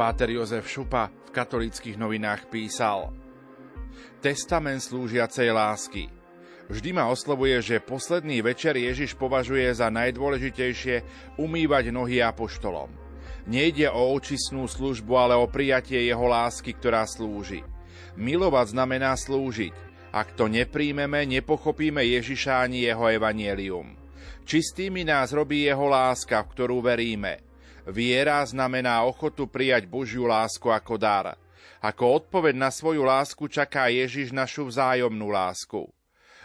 Páter Jozef Šupa v katolických novinách písal Testament slúžiacej lásky – Vždy ma oslovuje, že posledný večer Ježiš považuje za najdôležitejšie umývať nohy apoštolom. Nejde o očistnú službu, ale o prijatie jeho lásky, ktorá slúži. Milovať znamená slúžiť. Ak to nepríjmeme, nepochopíme Ježiša ani jeho evanielium. Čistými nás robí jeho láska, v ktorú veríme. Viera znamená ochotu prijať Božiu lásku ako dar. Ako odpoveď na svoju lásku čaká Ježiš našu vzájomnú lásku.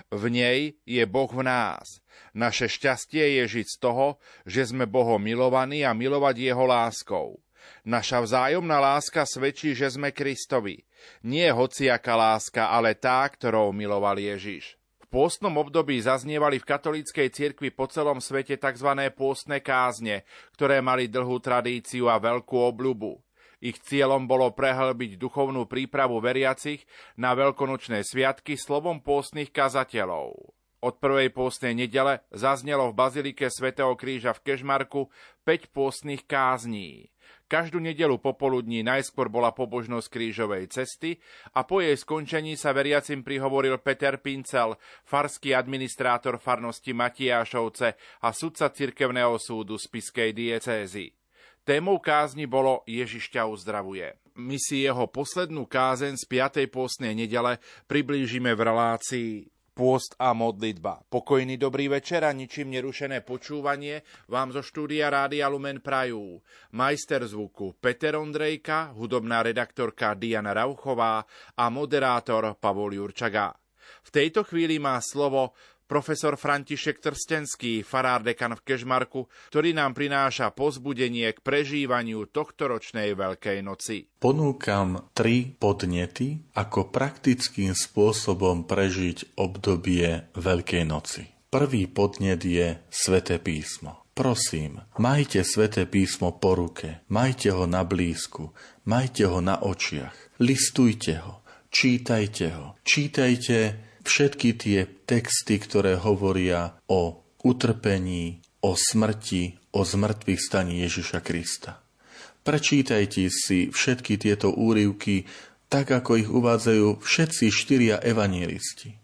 V nej je Boh v nás. Naše šťastie je žiť z toho, že sme Bohom milovaní a milovať Jeho láskou. Naša vzájomná láska svedčí, že sme Kristovi. Nie hociaká láska, ale tá, ktorou miloval Ježiš. Pôstnom období zaznievali v katolíckej cirkvi po celom svete tzv. pôstne kázne, ktoré mali dlhú tradíciu a veľkú obľubu. Ich cieľom bolo prehlbiť duchovnú prípravu veriacich na veľkonočné sviatky slovom pôstnych kazateľov. Od prvej pôstnej nedele zaznelo v Bazilike svätého Kríža v Kežmarku 5 pôstnych kázní. Každú nedelu popoludní najskôr bola pobožnosť krížovej cesty a po jej skončení sa veriacim prihovoril Peter Pincel, farský administrátor farnosti Matiášovce a sudca cirkevného súdu Spiskej diecézy. Témou kázni bolo Ježiš ťa uzdravuje. My si jeho poslednú kázen z 5. pôstnej nedele priblížime v relácii Pôst a modlitba. Pokojný dobrý večer a ničím nerušené počúvanie vám zo štúdia Rádia Lumen Prajú. Majster zvuku Peter Ondrejka, hudobná redaktorka Diana Rauchová a moderátor Pavol Jurčaga. V tejto chvíli má slovo profesor František Trstenský, farár dekan v Kežmarku, ktorý nám prináša pozbudenie k prežívaniu tohtoročnej Veľkej noci. Ponúkam tri podnety, ako praktickým spôsobom prežiť obdobie Veľkej noci. Prvý podnet je Sveté písmo. Prosím, majte Sveté písmo po ruke, majte ho na blízku, majte ho na očiach, listujte ho, čítajte ho, čítajte všetky tie texty, ktoré hovoria o utrpení, o smrti, o zmrtvých staní Ježiša Krista. Prečítajte si všetky tieto úryvky, tak ako ich uvádzajú všetci štyria evanielisti.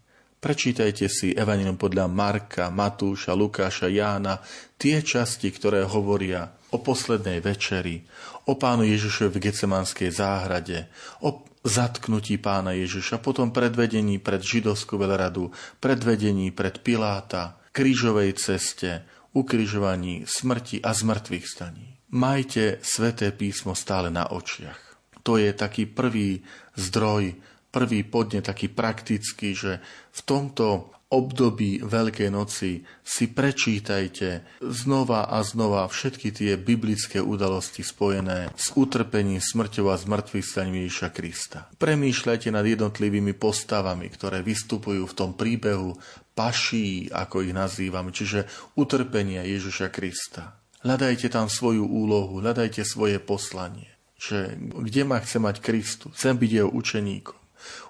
Prečítajte si Evangelium podľa Marka, Matúša, Lukáša, Jána, tie časti, ktoré hovoria o poslednej večeri, o pánu Ježišovi v Gecemanskej záhrade, o zatknutí pána Ježiša, potom predvedení pred židovskú veľradu, predvedení pred Piláta, krížovej ceste, ukrižovaní, smrti a zmrtvých staní. Majte sveté písmo stále na očiach. To je taký prvý zdroj, prvý podne, taký praktický, že v tomto období Veľkej noci si prečítajte znova a znova všetky tie biblické udalosti spojené s utrpením, smrťou a zmrtvých staním Ježiša Krista. Premýšľajte nad jednotlivými postavami, ktoré vystupujú v tom príbehu paší, ako ich nazývame, čiže utrpenia Ježiša Krista. Hľadajte tam svoju úlohu, hľadajte svoje poslanie. Že kde ma chce mať Kristus? Chcem byť jeho učeníkom.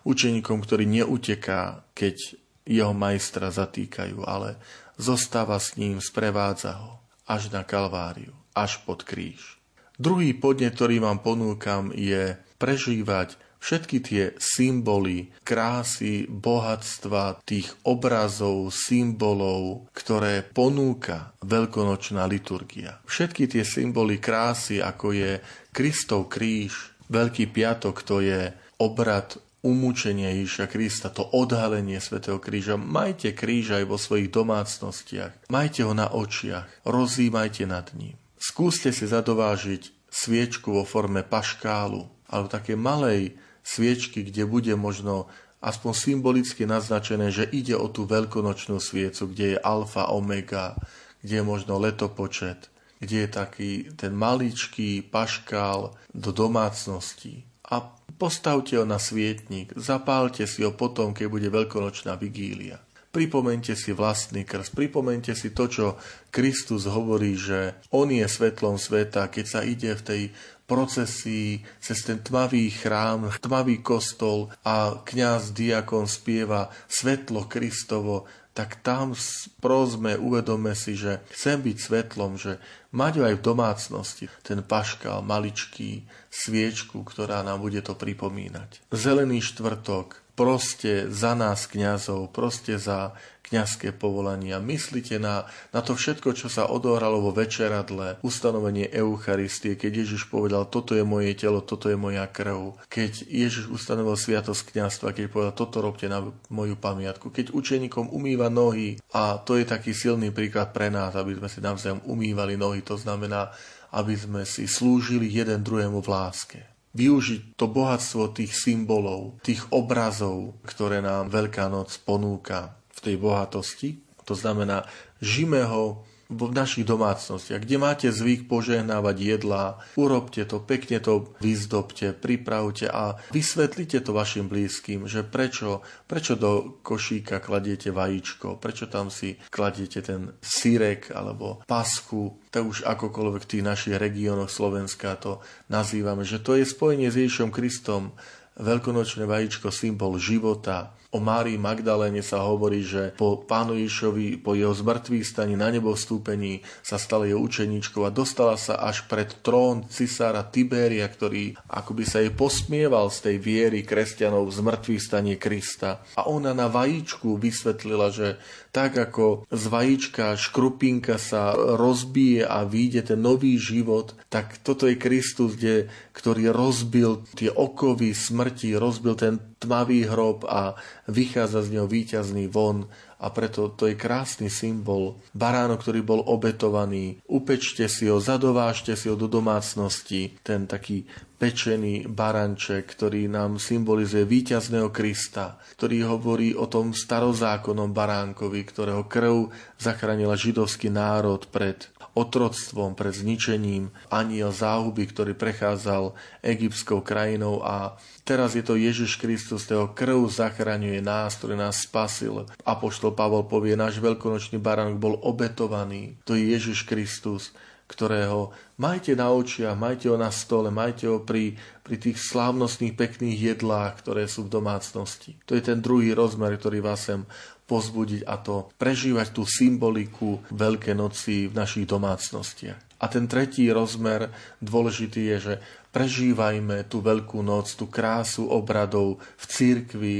Učeníkom, ktorý neuteká, keď jeho majstra zatýkajú, ale zostáva s ním, sprevádza ho až na Kalváriu, až pod kríž. Druhý podnet, ktorý vám ponúkam, je prežívať všetky tie symboly, krásy, bohatstva, tých obrazov, symbolov, ktoré ponúka veľkonočná liturgia. Všetky tie symboly krásy, ako je Kristov kríž, Veľký piatok, to je obrad umúčenie Ježiša Krista, to odhalenie svätého kríža. Majte kríž aj vo svojich domácnostiach. Majte ho na očiach. Rozímajte nad ním. Skúste si zadovážiť sviečku vo forme paškálu alebo také malej sviečky, kde bude možno aspoň symbolicky naznačené, že ide o tú veľkonočnú sviecu, kde je alfa, omega, kde je možno letopočet, kde je taký ten maličký paškál do domácnosti. A Postavte ho na svietnik, zapálte si ho potom, keď bude veľkonočná vigília. Pripomente si vlastný krst, pripomente si to, čo Kristus hovorí, že On je svetlom sveta, keď sa ide v tej procesii cez ten tmavý chrám, tmavý kostol a kňaz diakon spieva svetlo Kristovo, tak tam prosme, uvedome si, že chcem byť svetlom, že mať aj v domácnosti. Ten paškal, maličký, sviečku, ktorá nám bude to pripomínať. Zelený štvrtok, proste za nás kňazov, proste za kňazské povolania. Myslíte na, na to všetko, čo sa odohralo vo večeradle, ustanovenie Eucharistie, keď Ježiš povedal, toto je moje telo, toto je moja krv. Keď Ježiš ustanovil sviatosť kňazstva, keď povedal, toto robte na moju pamiatku. Keď učeníkom umýva nohy, a to je taký silný príklad pre nás, aby sme si navzájom umývali nohy, to znamená, aby sme si slúžili jeden druhému v láske využiť to bohatstvo tých symbolov, tých obrazov, ktoré nám Veľká noc ponúka tej bohatosti. To znamená, žime ho v našich domácnostiach, kde máte zvyk požehnávať jedlá, urobte to, pekne to vyzdobte, pripravte a vysvetlite to vašim blízkym, že prečo, prečo do košíka kladiete vajíčko, prečo tam si kladiete ten sírek alebo pasku, to už akokoľvek v tých našich regiónoch Slovenska to nazývame, že to je spojenie s Ježišom Kristom, veľkonočné vajíčko, symbol života, O Márii Magdaléne sa hovorí, že po pánu Ježišovi, po jeho zmrtvý stani na nebo vstúpení sa stala jeho učeníčkou a dostala sa až pred trón cisára Tiberia, ktorý akoby sa jej posmieval z tej viery kresťanov v zmrtvý stanie Krista. A ona na vajíčku vysvetlila, že tak ako z vajíčka škrupinka sa rozbije a vyjde ten nový život, tak toto je Kristus, kde, ktorý rozbil tie okovy smrti, rozbil ten tmavý hrob a vychádza z neho víťazný von a preto to je krásny symbol. Baránok, ktorý bol obetovaný, upečte si ho, zadovážte si ho do domácnosti, ten taký pečený baranček, ktorý nám symbolizuje víťazného Krista, ktorý hovorí o tom starozákonnom baránkovi, ktorého krv zachránila židovský národ pred otroctvom, pred zničením, aniel záhuby, ktorý prechádzal egyptskou krajinou a teraz je to Ježiš Kristus, ktorého krv zachraňuje nás, ktorý nás spasil. Apoštol Pavol povie, náš veľkonočný baránok bol obetovaný. To je Ježiš Kristus, ktorého majte na očiach, majte ho na stole, majte ho pri, pri tých slávnostných pekných jedlách, ktoré sú v domácnosti. To je ten druhý rozmer, ktorý vás sem pozbudiť a to prežívať tú symboliku Veľké noci v našich domácnostiach. A ten tretí rozmer dôležitý je, že prežívajme tú Veľkú noc, tú krásu obradov v církvi,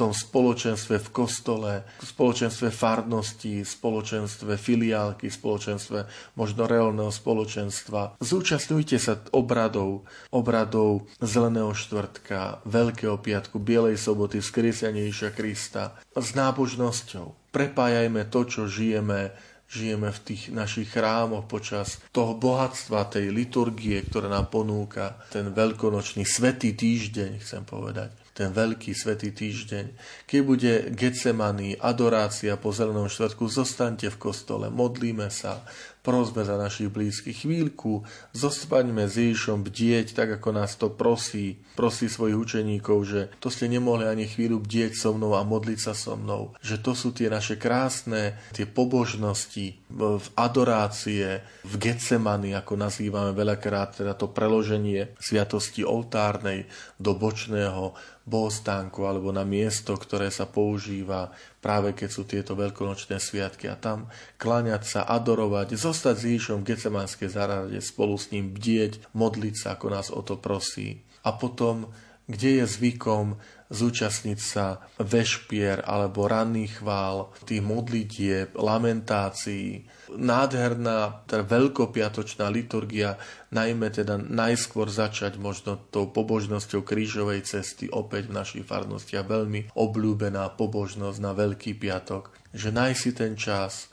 tom spoločenstve v kostole, v spoločenstve farnosti, spoločenstve filiálky, spoločenstve možno reálneho spoločenstva. Zúčastňujte sa obradov, obradov Zeleného štvrtka, Veľkého piatku, Bielej soboty, vzkriesenia Krista s nábožnosťou. Prepájajme to, čo žijeme žijeme v tých našich chrámoch počas toho bohatstva tej liturgie, ktorá nám ponúka ten veľkonočný svetý týždeň, chcem povedať ten veľký svetý týždeň. Keď bude Getsemani, adorácia po zelenom štvrtku, zostaňte v kostole, modlíme sa, prosme za našich blízkych chvíľku, zostaňme s Ježišom bdieť, tak ako nás to prosí, prosí svojich učeníkov, že to ste nemohli ani chvíľu bdieť so mnou a modliť sa so mnou, že to sú tie naše krásne, tie pobožnosti v adorácie, v Getsemani, ako nazývame veľakrát, teda to preloženie sviatosti oltárnej do bočného bohostánku alebo na miesto, ktoré sa používa práve keď sú tieto veľkonočné sviatky a tam kláňať sa, adorovať, zostať s Ježišom v Gecemanskej zarade, spolu s ním bdieť, modliť sa, ako nás o to prosí. A potom, kde je zvykom zúčastniť sa vešpier alebo ranných chvál, tých modlitieb, lamentácií. Nádherná, teda veľkopiatočná liturgia, najmä teda najskôr začať možno tou pobožnosťou krížovej cesty opäť v našich farnostiach. Veľmi obľúbená pobožnosť na Veľký piatok. Že najsi ten čas,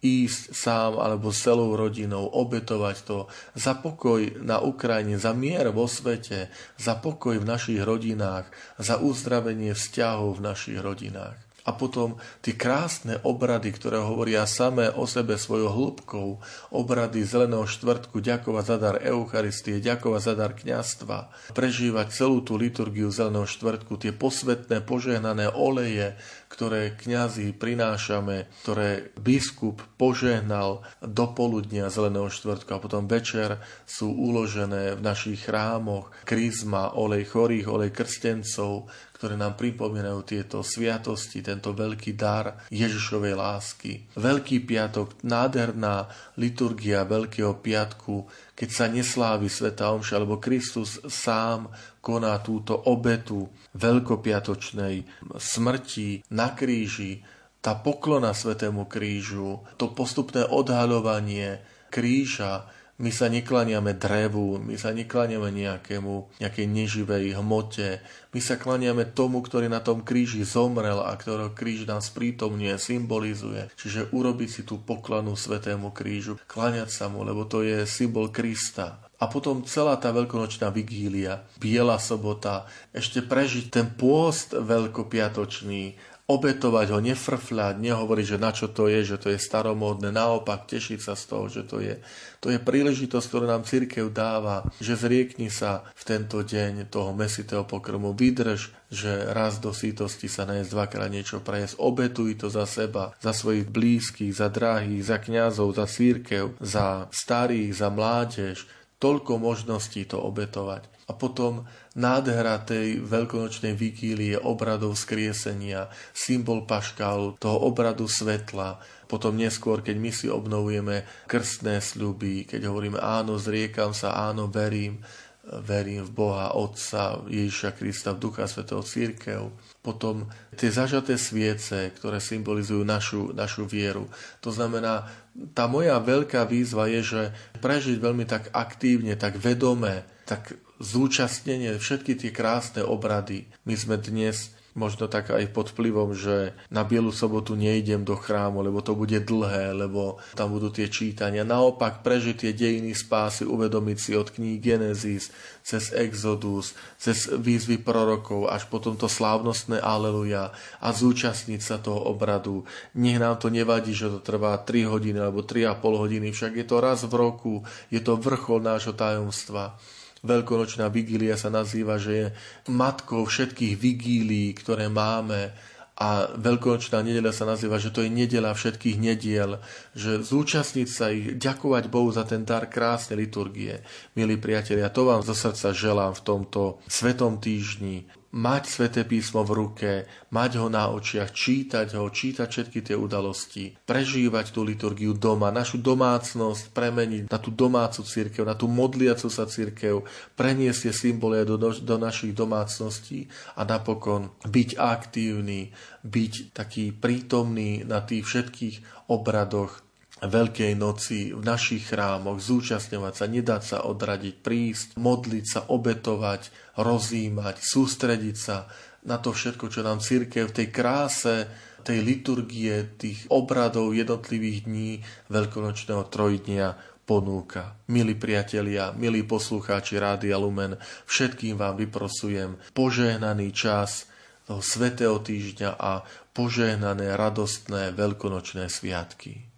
ísť sám alebo s celou rodinou, obetovať to za pokoj na Ukrajine, za mier vo svete, za pokoj v našich rodinách, za uzdravenie vzťahov v našich rodinách. A potom tie krásne obrady, ktoré hovoria samé o sebe svojou hĺbkou, obrady Zeleného štvrtku, ďakovať za dar Eucharistie, ďakovať za dar kňastva, prežívať celú tú liturgiu Zeleného štvrtku, tie posvetné, požehnané oleje, ktoré kňazi prinášame, ktoré biskup požehnal do poludnia Zeleného štvrtku. A potom večer sú uložené v našich chrámoch krizma, olej chorých, olej krstencov, ktoré nám pripomínajú tieto sviatosti, tento veľký dar Ježišovej lásky. Veľký piatok, nádherná liturgia Veľkého piatku, keď sa neslávi Sveta Omša, alebo Kristus sám koná túto obetu veľkopiatočnej smrti na kríži, tá poklona Svetému krížu, to postupné odhaľovanie kríža, my sa neklaniame drevu, my sa neklaniame nejakému, nejakej neživej hmote, my sa klaniame tomu, ktorý na tom kríži zomrel a ktorého kríž nám sprítomňuje, symbolizuje. Čiže urobiť si tú poklanu Svetému krížu, klaniať sa mu, lebo to je symbol Krista. A potom celá tá veľkonočná vigília, Biela sobota, ešte prežiť ten pôst veľkopiatočný, obetovať ho, nefrfľať, nehovoriť, že na čo to je, že to je staromódne, naopak tešiť sa z toho, že to je, to je príležitosť, ktorú nám církev dáva, že zriekni sa v tento deň toho mesitého pokrmu, vydrž, že raz do sítosti sa najesť dvakrát niečo prejesť, obetuj to za seba, za svojich blízkych, za drahých, za kňazov, za církev, za starých, za mládež, toľko možností to obetovať. A potom nádhera tej veľkonočnej vigílie obradov skriesenia, symbol paškal toho obradu svetla, potom neskôr, keď my si obnovujeme krstné sľuby, keď hovoríme áno, zriekam sa, áno, verím, verím v Boha, Otca, Ježiša Krista, v Ducha Svetého Církev. Potom tie zažaté sviece, ktoré symbolizujú našu, našu vieru. To znamená, tá moja veľká výzva je, že prežiť veľmi tak aktívne, tak vedome, tak zúčastnenie, všetky tie krásne obrady. My sme dnes možno tak aj pod vplyvom, že na Bielu sobotu nejdem do chrámu, lebo to bude dlhé, lebo tam budú tie čítania. Naopak prežiť tie dejiny spásy, uvedomiť si od kníh Genesis, cez Exodus, cez výzvy prorokov, až potom to slávnostné Aleluja a zúčastniť sa toho obradu. Nech nám to nevadí, že to trvá 3 hodiny alebo 3,5 hodiny, však je to raz v roku, je to vrchol nášho tajomstva. Veľkonočná vigília sa nazýva, že je matkou všetkých vigílií, ktoré máme a Veľkonočná nedeľa sa nazýva, že to je nedeľa všetkých nediel, že zúčastniť sa ich, ďakovať Bohu za ten dar krásnej liturgie. Milí priatelia, to vám zo srdca želám v tomto svetom týždni mať sväté písmo v ruke, mať ho na očiach, čítať ho, čítať všetky tie udalosti, prežívať tú liturgiu doma, našu domácnosť premeniť na tú domácu církev, na tú modliacu sa církev, preniesť tie symboly do, do našich domácností a napokon byť aktívny, byť taký prítomný na tých všetkých obradoch Veľkej noci v našich chrámoch, zúčastňovať sa, nedať sa odradiť, prísť, modliť sa, obetovať, rozímať, sústrediť sa na to všetko, čo nám církev v tej kráse, tej liturgie, tých obradov jednotlivých dní Veľkonočného trojdnia ponúka. Milí priatelia, milí poslucháči Rádia Lumen, všetkým vám vyprosujem požehnaný čas toho svetého týždňa a požehnané radostné veľkonočné sviatky.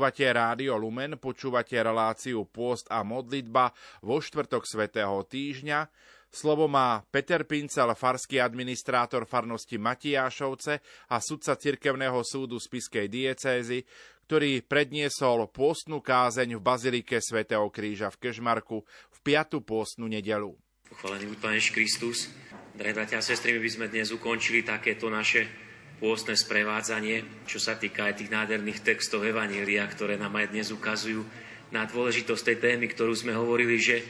Počúvate Rádio Lumen, počúvate reláciu Pôst a modlitba vo štvrtok svätého týždňa. Slovo má Peter Pincel, farský administrátor farnosti Matiášovce a sudca cirkevného súdu Spiskej diecézy, ktorý predniesol pôstnu kázeň v Bazilike svätého Kríža v Kežmarku v 5. pôstnu nedelu. Pochválený buď Kristus. Drahí bratia a sestry, my by sme dnes ukončili takéto naše pôstne sprevádzanie, čo sa týka aj tých nádherných textov Evanília, ktoré nám aj dnes ukazujú na dôležitosť tej témy, ktorú sme hovorili, že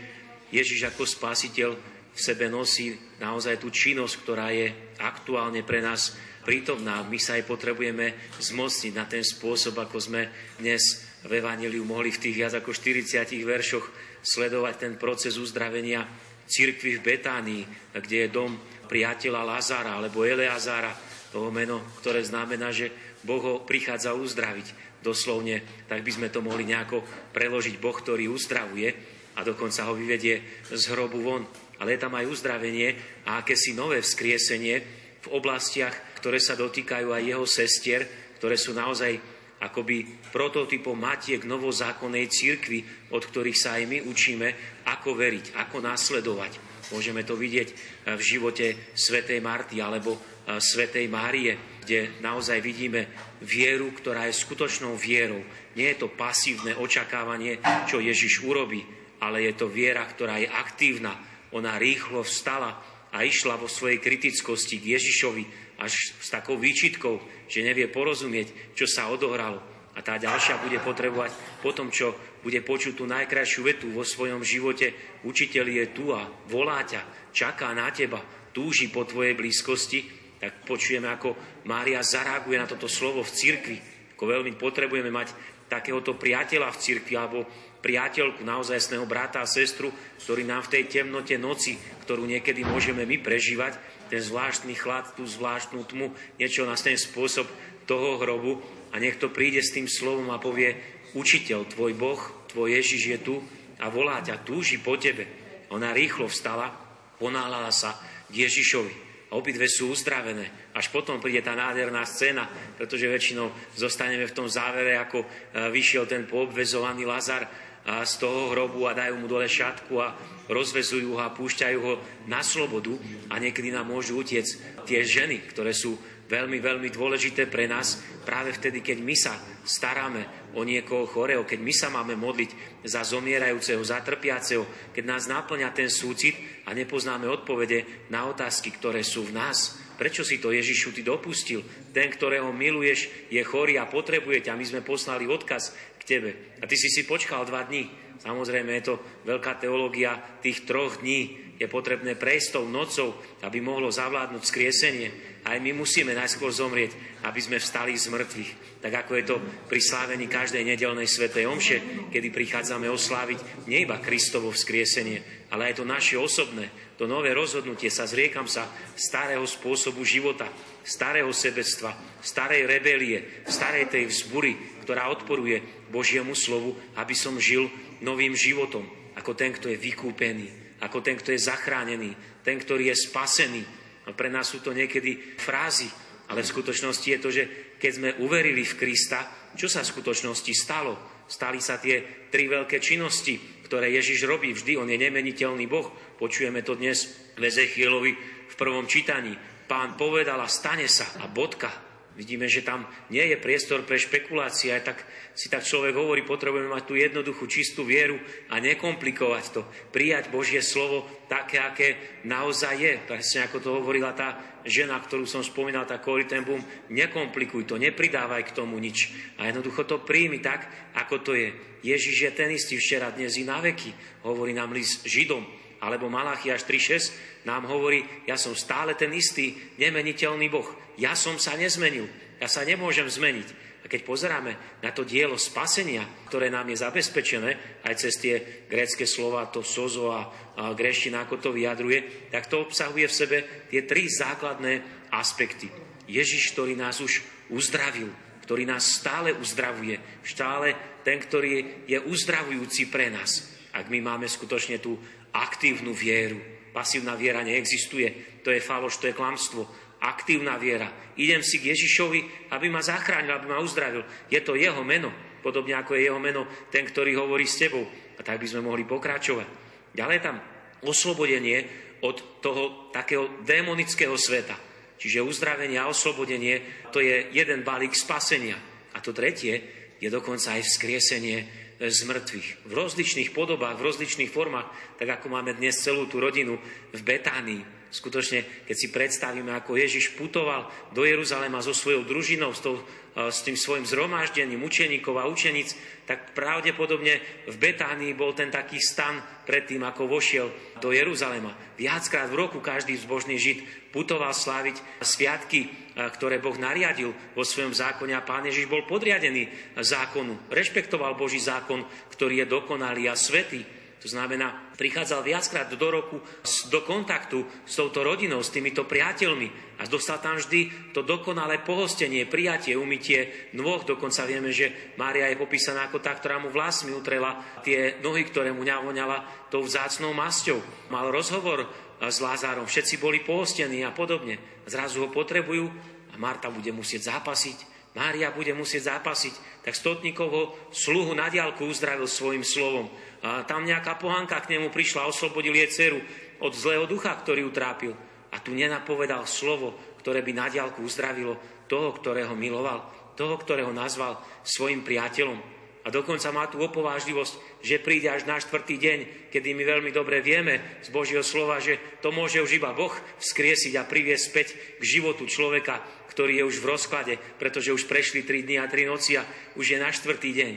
Ježiš ako spasiteľ v sebe nosí naozaj tú činnosť, ktorá je aktuálne pre nás prítomná. My sa aj potrebujeme zmocniť na ten spôsob, ako sme dnes v Evaníliu mohli v tých viac ako 40 veršoch sledovať ten proces uzdravenia cirkvy v Betánii, kde je dom priateľa Lazara alebo Eleazára, toho meno, ktoré znamená, že Boh ho prichádza uzdraviť. Doslovne, tak by sme to mohli nejako preložiť Boh, ktorý uzdravuje a dokonca ho vyvedie z hrobu von. Ale je tam aj uzdravenie a akési nové vzkriesenie v oblastiach, ktoré sa dotýkajú aj jeho sestier, ktoré sú naozaj akoby prototypom matiek novozákonnej církvy, od ktorých sa aj my učíme, ako veriť, ako nasledovať. Môžeme to vidieť v živote svätej Marty alebo svätej Márie, kde naozaj vidíme vieru, ktorá je skutočnou vierou. Nie je to pasívne očakávanie, čo Ježiš urobí, ale je to viera, ktorá je aktívna. Ona rýchlo vstala a išla vo svojej kritickosti k Ježišovi až s takou výčitkou, že nevie porozumieť, čo sa odohralo. A tá ďalšia bude potrebovať po tom, čo bude počuť tú najkrajšiu vetu vo svojom živote. Učiteľ je tu a volá ťa, čaká na teba, túži po tvojej blízkosti tak počujeme, ako Mária zareaguje na toto slovo v cirkvi. Ako veľmi potrebujeme mať takéhoto priateľa v cirkvi alebo priateľku, naozajstného brata a sestru, ktorý nám v tej temnote noci, ktorú niekedy môžeme my prežívať, ten zvláštny chlad, tú zvláštnu tmu, niečo nás ten spôsob toho hrobu a nech to príde s tým slovom a povie, učiteľ, tvoj Boh, tvoj Ježiš je tu a volá ťa, túži po tebe. Ona rýchlo vstala, ponáľala sa k Ježišovi a obidve sú uzdravené. Až potom príde tá nádherná scéna, pretože väčšinou zostaneme v tom závere, ako e, vyšiel ten poobvezovaný Lazar z toho hrobu a dajú mu dole šatku a rozvezujú ho a púšťajú ho na slobodu a niekedy nám môžu utiec tie ženy, ktoré sú veľmi, veľmi dôležité pre nás práve vtedy, keď my sa staráme o niekoho chorého, keď my sa máme modliť za zomierajúceho, za trpiaceho, keď nás náplňa ten súcit a nepoznáme odpovede na otázky, ktoré sú v nás. Prečo si to Ježišu ty dopustil? Ten, ktorého miluješ, je chorý a potrebuje ťa. My sme poslali odkaz k tebe. A ty si si počkal dva dní. Samozrejme je to veľká teológia tých troch dní, je potrebné prejsť tou nocou, aby mohlo zavládnuť skriesenie. Aj my musíme najskôr zomrieť, aby sme vstali z mŕtvych. Tak ako je to pri slávení každej nedelnej svetej omše, kedy prichádzame osláviť nie iba Kristovo vzkriesenie, ale aj to naše osobné, to nové rozhodnutie sa zriekam sa starého spôsobu života, starého sebectva, starej rebelie, starej tej vzbury, ktorá odporuje Božiemu slovu, aby som žil novým životom, ako ten, kto je vykúpený ako ten, kto je zachránený, ten, ktorý je spasený. A pre nás sú to niekedy frázy, ale v skutočnosti je to, že keď sme uverili v Krista, čo sa v skutočnosti stalo? Stali sa tie tri veľké činnosti, ktoré Ježiš robí vždy. On je nemeniteľný Boh. Počujeme to dnes v Ezechielovi v prvom čítaní. Pán povedal a stane sa a bodka. Vidíme, že tam nie je priestor pre špekulácie. Aj tak si tak človek hovorí, potrebujeme mať tú jednoduchú, čistú vieru a nekomplikovať to. Prijať Božie slovo také, aké naozaj je. Presne ako to hovorila tá žena, ktorú som spomínal, tá Coritembum, nekomplikuj to, nepridávaj k tomu nič. A jednoducho to príjmi tak, ako to je. Ježiš je ten istý včera, dnes i na veky, hovorí nám list Židom alebo Malachiaš 3.6 nám hovorí, ja som stále ten istý, nemeniteľný Boh. Ja som sa nezmenil. Ja sa nemôžem zmeniť. A keď pozeráme na to dielo spasenia, ktoré nám je zabezpečené, aj cez tie grécké slova, to sozo a, a greština, ako to vyjadruje, tak to obsahuje v sebe tie tri základné aspekty. Ježiš, ktorý nás už uzdravil, ktorý nás stále uzdravuje, stále ten, ktorý je uzdravujúci pre nás. Ak my máme skutočne tú aktívnu vieru. Pasívna viera neexistuje, to je faloš, to je klamstvo. Aktívna viera. Idem si k Ježišovi, aby ma zachránil, aby ma uzdravil. Je to jeho meno. podobne ako je jeho meno, ten, ktorý hovorí s tebou. A tak by sme mohli pokračovať. Ďalej tam oslobodenie od toho takého démonického sveta. Čiže uzdravenie a oslobodenie, to je jeden balík spasenia. A to tretie je dokonca aj vzkriesenie z mŕtvych. V rozličných podobách, v rozličných formách, tak ako máme dnes celú tú rodinu v Betánii, Skutočne, keď si predstavíme, ako Ježiš putoval do Jeruzalema so svojou družinou, s, tou, e, s tým svojim zhromaždením učeníkov a učeníc, tak pravdepodobne v Betánii bol ten taký stan predtým, ako vošiel do Jeruzalema. Viackrát v roku každý zbožný žid putoval sláviť sviatky, e, ktoré Boh nariadil vo svojom zákone a pán Ježiš bol podriadený zákonu. Rešpektoval Boží zákon, ktorý je dokonalý a svetý. To znamená, prichádzal viackrát do roku do kontaktu s touto rodinou, s týmito priateľmi a dostal tam vždy to dokonalé pohostenie, prijatie, umytie nôh. Dokonca vieme, že Mária je popísaná ako tá, ktorá mu vlastmi utrela tie nohy, ktoré mu navoňala tou vzácnou masťou. Mal rozhovor s Lázárom, všetci boli pohostení a podobne. Zrazu ho potrebujú a Marta bude musieť zápasiť. Mária bude musieť zápasiť. Tak stotníkovho sluhu na diálku uzdravil svojim slovom a tam nejaká pohanka k nemu prišla, oslobodil jej dceru od zlého ducha, ktorý ju trápil. A tu nenapovedal slovo, ktoré by na diálku uzdravilo toho, ktorého miloval, toho, ktorého nazval svojim priateľom. A dokonca má tu opovážlivosť, že príde až na štvrtý deň, kedy my veľmi dobre vieme z Božieho slova, že to môže už iba Boh vzkriesiť a priviesť späť k životu človeka, ktorý je už v rozklade, pretože už prešli tri dny a tri noci a už je na štvrtý deň.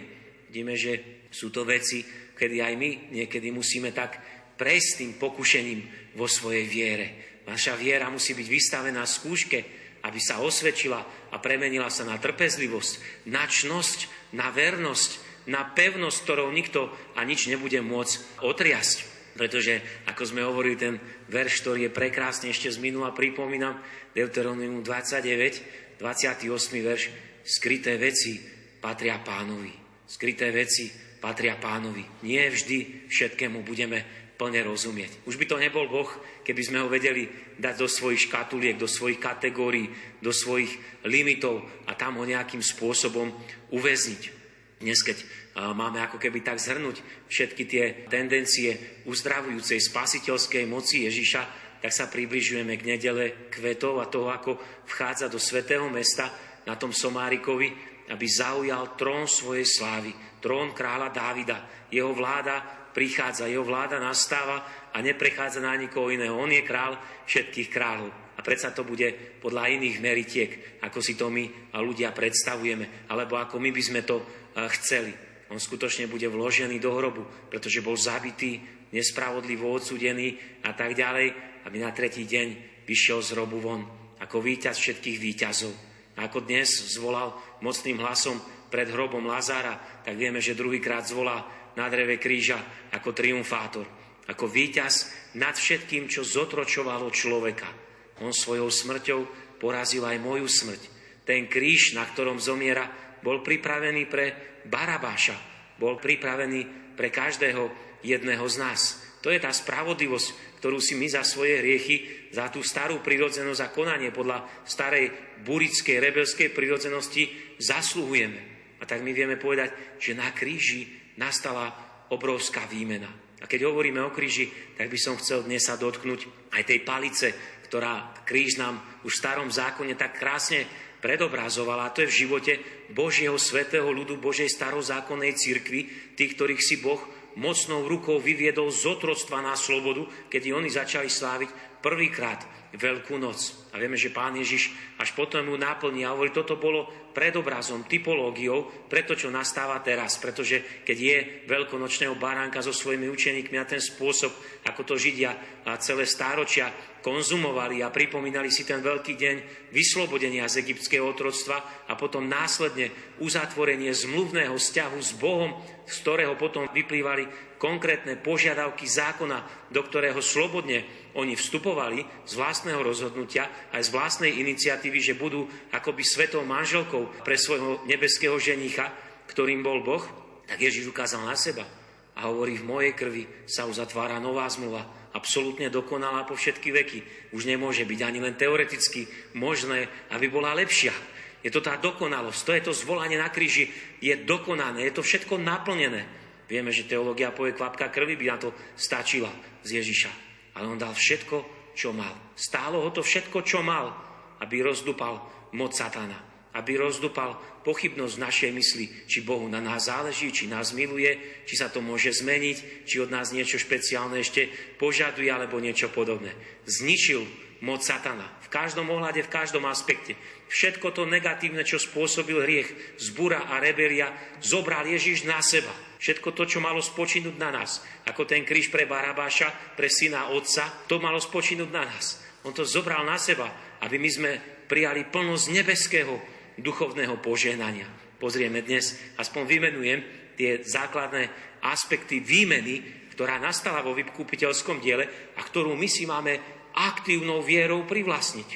Vidíme, že sú to veci, kedy aj my niekedy musíme tak prejsť tým pokušením vo svojej viere. Naša viera musí byť vystavená skúške, aby sa osvedčila a premenila sa na trpezlivosť, na čnosť, na vernosť, na pevnosť, ktorou nikto a nič nebude môcť otriasť. Pretože, ako sme hovorili, ten verš, ktorý je prekrásne ešte z minula, pripomínam, Deuteronomium 29, 28. verš, skryté veci patria pánovi. Skryté veci patria pánovi. Nie vždy všetkému budeme plne rozumieť. Už by to nebol Boh, keby sme ho vedeli dať do svojich škatuliek, do svojich kategórií, do svojich limitov a tam ho nejakým spôsobom uväzniť. Dnes, keď máme ako keby tak zhrnúť všetky tie tendencie uzdravujúcej spasiteľskej moci Ježiša, tak sa približujeme k nedele kvetov a toho, ako vchádza do svetého mesta na tom Somárikovi, aby zaujal trón svojej slávy, trón kráľa Dávida. Jeho vláda prichádza, jeho vláda nastáva a neprechádza na nikoho iného. On je král všetkých kráľov. Predsa to bude podľa iných meritiek, ako si to my a ľudia predstavujeme, alebo ako my by sme to chceli. On skutočne bude vložený do hrobu, pretože bol zabitý, nespravodlivo odsudený a tak ďalej, aby na tretí deň vyšiel z hrobu von ako víťaz všetkých víťazov. A ako dnes zvolal mocným hlasom pred hrobom Lazára, tak vieme, že druhýkrát zvolá na dreve kríža ako triumfátor, ako víťaz nad všetkým, čo zotročovalo človeka. On svojou smrťou porazil aj moju smrť. Ten kríž, na ktorom zomiera, bol pripravený pre Barabáša, bol pripravený pre každého jedného z nás. To je tá spravodlivosť, ktorú si my za svoje hriechy, za tú starú prirodzenosť a konanie podľa starej burickej, rebelskej prirodzenosti zasluhujeme. A tak my vieme povedať, že na kríži nastala obrovská výmena. A keď hovoríme o kríži, tak by som chcel dnes sa dotknúť aj tej palice, ktorá kríž nám už v starom zákone tak krásne predobrazovala. A to je v živote Božieho svetého ľudu, Božej starozákonnej cirkvi, tých, ktorých si Boh mocnou rukou vyviedol z otroctva na slobodu, keď oni začali sláviť prvýkrát Veľkú noc. A vieme, že pán Ježiš až potom ju náplní a hovorí, toto bolo predobrazom, typológiou pre to, čo nastáva teraz. Pretože keď je veľkonočného baránka so svojimi učeníkmi a ten spôsob, ako to Židia a celé stáročia konzumovali a pripomínali si ten veľký deň vyslobodenia z egyptského otroctva a potom následne uzatvorenie zmluvného vzťahu s Bohom, z ktorého potom vyplývali konkrétne požiadavky zákona, do ktorého slobodne oni vstupovali z vlastného rozhodnutia aj z vlastnej iniciatívy, že budú akoby svetou manželkou pre svojho nebeského ženicha, ktorým bol Boh, tak Ježiš ukázal na seba a hovorí, v mojej krvi sa uzatvára nová zmluva, absolútne dokonalá po všetky veky. Už nemôže byť ani len teoreticky možné, aby bola lepšia. Je to tá dokonalosť, to je to zvolanie na kríži, je dokonané, je to všetko naplnené. Vieme, že teológia povie, kvapka krvi by na to stačila z Ježiša. Ale on dal všetko, čo mal. Stálo ho to všetko, čo mal, aby rozdupal moc satana. Aby rozdupal pochybnosť našej mysli, či Bohu na nás záleží, či nás miluje, či sa to môže zmeniť, či od nás niečo špeciálne ešte požaduje, alebo niečo podobné. Zničil moc satana. V každom ohľade, v každom aspekte. Všetko to negatívne, čo spôsobil hriech, zbura a rebelia, zobral Ježiš na seba. Všetko to, čo malo spočinúť na nás, ako ten kríž pre Barabáša, pre syna otca, to malo spočinúť na nás. On to zobral na seba, aby my sme prijali plnosť nebeského duchovného požehnania. Pozrieme dnes, aspoň vymenujem tie základné aspekty výmeny, ktorá nastala vo vykúpiteľskom diele a ktorú my si máme aktívnou vierou privlastniť.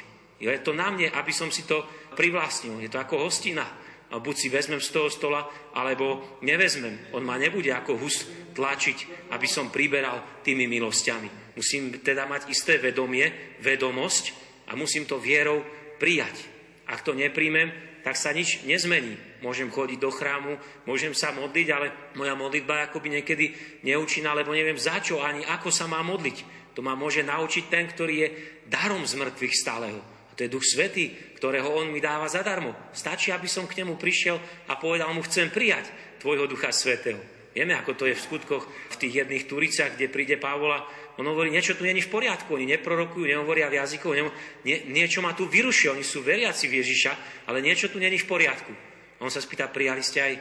Je to na mne, aby som si to privlastnil. Je to ako hostina. Buď si vezmem z toho stola, alebo nevezmem. On ma nebude ako hus tlačiť, aby som priberal tými milosťami. Musím teda mať isté vedomie, vedomosť a musím to vierou prijať. Ak to nepríjmem, tak sa nič nezmení. Môžem chodiť do chrámu, môžem sa modliť, ale moja modlitba je akoby niekedy neúčinná, lebo neviem za čo ani ako sa má modliť. To ma môže naučiť ten, ktorý je darom z mŕtvych stáleho. To je Duch Svetý, ktorého On mi dáva zadarmo. Stačí, aby som k nemu prišiel a povedal mu, chcem prijať Tvojho Ducha Svetého. Vieme, ako to je v skutkoch v tých jedných turiciach, kde príde Pavola. On hovorí, niečo tu není v poriadku, oni neprorokujú, nehovoria v jazykoch, nie, niečo ma tu vyrušuje, oni sú veriaci v Ježiša, ale niečo tu není v poriadku. On sa spýta, prijali ste aj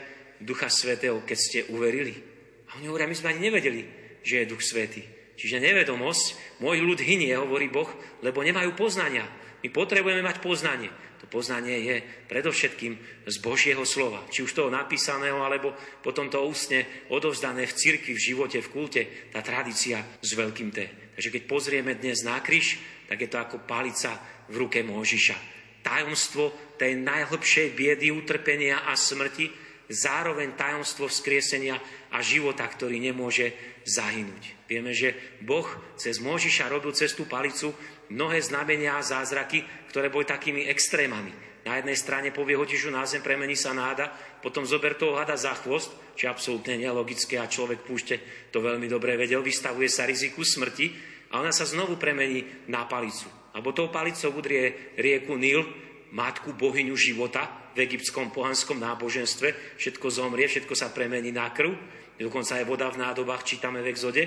Ducha Svetého, keď ste uverili? A oni hovoria, my sme ani nevedeli, že je Duch Svetý. Čiže nevedomosť, môj ľud hynie, hovorí Boh, lebo nemajú poznania. My potrebujeme mať poznanie. To poznanie je predovšetkým z Božieho slova. Či už toho napísaného, alebo potom to ústne odovzdané v cirkvi, v živote, v kulte, tá tradícia s veľkým T. Takže keď pozrieme dnes na kríž, tak je to ako palica v ruke Môžiša. Tajomstvo tej najhlbšej biedy, utrpenia a smrti, zároveň tajomstvo vzkriesenia a života, ktorý nemôže zahynúť. Vieme, že Boh cez Môžiša robil cez palicu mnohé znamenia a zázraky, ktoré boli takými extrémami. Na jednej strane povie hotižu na zem, premení sa náda, potom zober toho hada za chvost, čo je absolútne nelogické a človek púšte to veľmi dobre vedel, vystavuje sa riziku smrti a ona sa znovu premení na palicu. Alebo tou palicou udrie rieku Nil, matku bohyňu života v egyptskom pohanskom náboženstve, všetko zomrie, všetko sa premení na krv Dokonca aj voda v nádobách čítame v exode.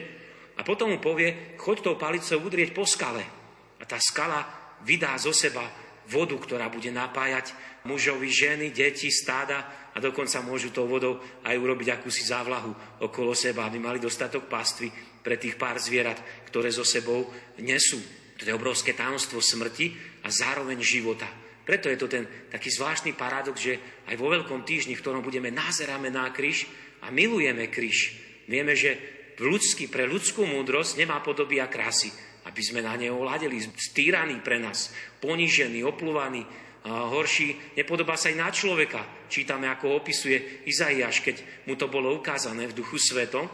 A potom mu povie, choď tou palicou udrieť po skale. A tá skala vydá zo seba vodu, ktorá bude napájať mužovi, ženy, deti, stáda a dokonca môžu tou vodou aj urobiť akúsi závlahu okolo seba, aby mali dostatok pastvy pre tých pár zvierat, ktoré so sebou nesú. To je obrovské tajomstvo smrti a zároveň života. Preto je to ten taký zvláštny paradox, že aj vo Veľkom týždni, v ktorom budeme názeráme na kríž, a milujeme kríž. Vieme, že ľudský, pre ľudskú múdrosť nemá podoby a krásy, aby sme na neho hľadeli, stýraný pre nás, ponížený, oplúvaný, horší, nepodobá sa aj na človeka. Čítame, ako opisuje Izaiáš, keď mu to bolo ukázané v duchu svetom.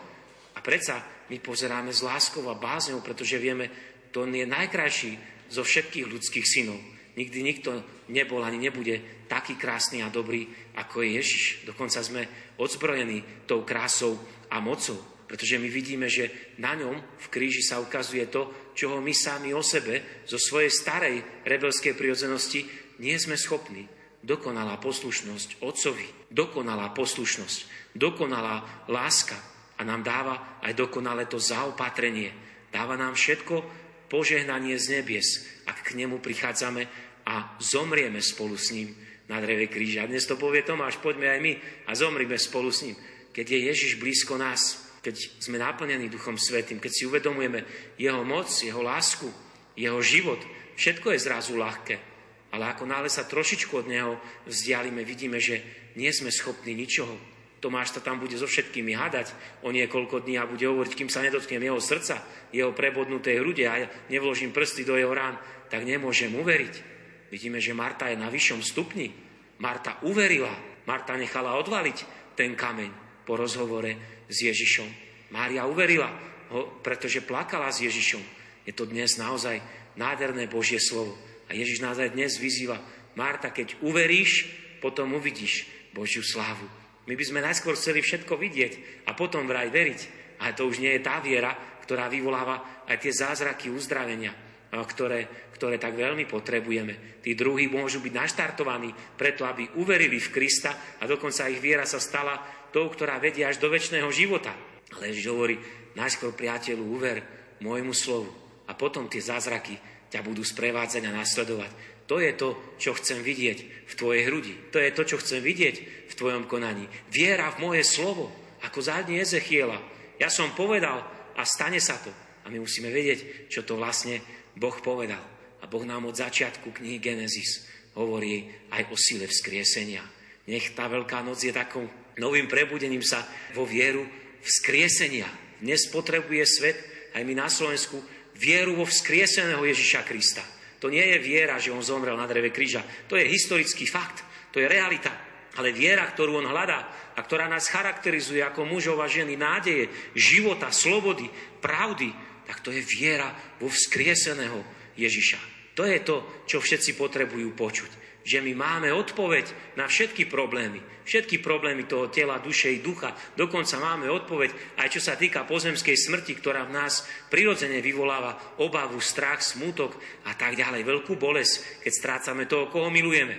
A predsa my pozeráme s láskou a bázňou, pretože vieme, to on je najkrajší zo všetkých ľudských synov. Nikdy nikto nebol ani nebude taký krásny a dobrý, ako je Ježiš. Dokonca sme odzbrojení tou krásou a mocou, pretože my vidíme, že na ňom v kríži sa ukazuje to, čoho my sami o sebe, zo svojej starej rebelskej prirodzenosti, nie sme schopní. Dokonalá poslušnosť Otcovi, dokonalá poslušnosť, dokonalá láska a nám dáva aj dokonalé to zaopatrenie. Dáva nám všetko požehnanie z nebies, ak k nemu prichádzame a zomrieme spolu s ním na dreve kríža. Dnes to povie Tomáš, poďme aj my a zomrime spolu s ním. Keď je Ježiš blízko nás, keď sme naplnení Duchom Svetým, keď si uvedomujeme Jeho moc, Jeho lásku, Jeho život, všetko je zrazu ľahké. Ale ako nále sa trošičku od Neho vzdialíme, vidíme, že nie sme schopní ničoho. Tomáš sa tam bude so všetkými hadať o niekoľko dní a bude hovoriť, kým sa nedotknem jeho srdca, jeho prebodnuté hrude a nevložím prsty do jeho rán, tak nemôžem uveriť. Vidíme, že Marta je na vyššom stupni. Marta uverila. Marta nechala odvaliť ten kameň po rozhovore s Ježišom. Mária uverila, pretože plakala s Ježišom. Je to dnes naozaj nádherné Božie slovo. A Ježiš nás aj dnes vyzýva, Marta, keď uveríš, potom uvidíš Božiu slávu. My by sme najskôr chceli všetko vidieť a potom vraj veriť. Ale to už nie je tá viera, ktorá vyvoláva aj tie zázraky uzdravenia, ktoré, ktoré tak veľmi potrebujeme. Tí druhí môžu byť naštartovaní preto, aby uverili v Krista a dokonca ich viera sa stala tou, ktorá vedie až do väčšného života. Ale Ježiš hovorí, najskôr priateľu, uver môjmu slovu a potom tie zázraky ťa budú sprevádzať a nasledovať. To je to, čo chcem vidieť v tvojej hrudi. To je to, čo chcem vidieť v tvojom konaní. Viera v moje slovo, ako zádne Ezechiela. Ja som povedal a stane sa to. A my musíme vedieť, čo to vlastne Boh povedal. A Boh nám od začiatku knihy Genesis hovorí aj o sile vzkriesenia. Nech tá Veľká noc je takou novým prebudením sa vo vieru vzkriesenia. Dnes potrebuje svet, aj my na Slovensku, vieru vo vzkrieseného Ježiša Krista. To nie je viera, že on zomrel na dreve kríža. To je historický fakt. To je realita. Ale viera, ktorú on hľadá a ktorá nás charakterizuje ako mužov a ženy nádeje, života, slobody, pravdy, tak to je viera vo vzkrieseného Ježiša. To je to, čo všetci potrebujú počuť že my máme odpoveď na všetky problémy. Všetky problémy toho tela, duše i ducha. Dokonca máme odpoveď aj čo sa týka pozemskej smrti, ktorá v nás prirodzene vyvoláva obavu, strach, smutok a tak ďalej. Veľkú bolesť, keď strácame toho, koho milujeme.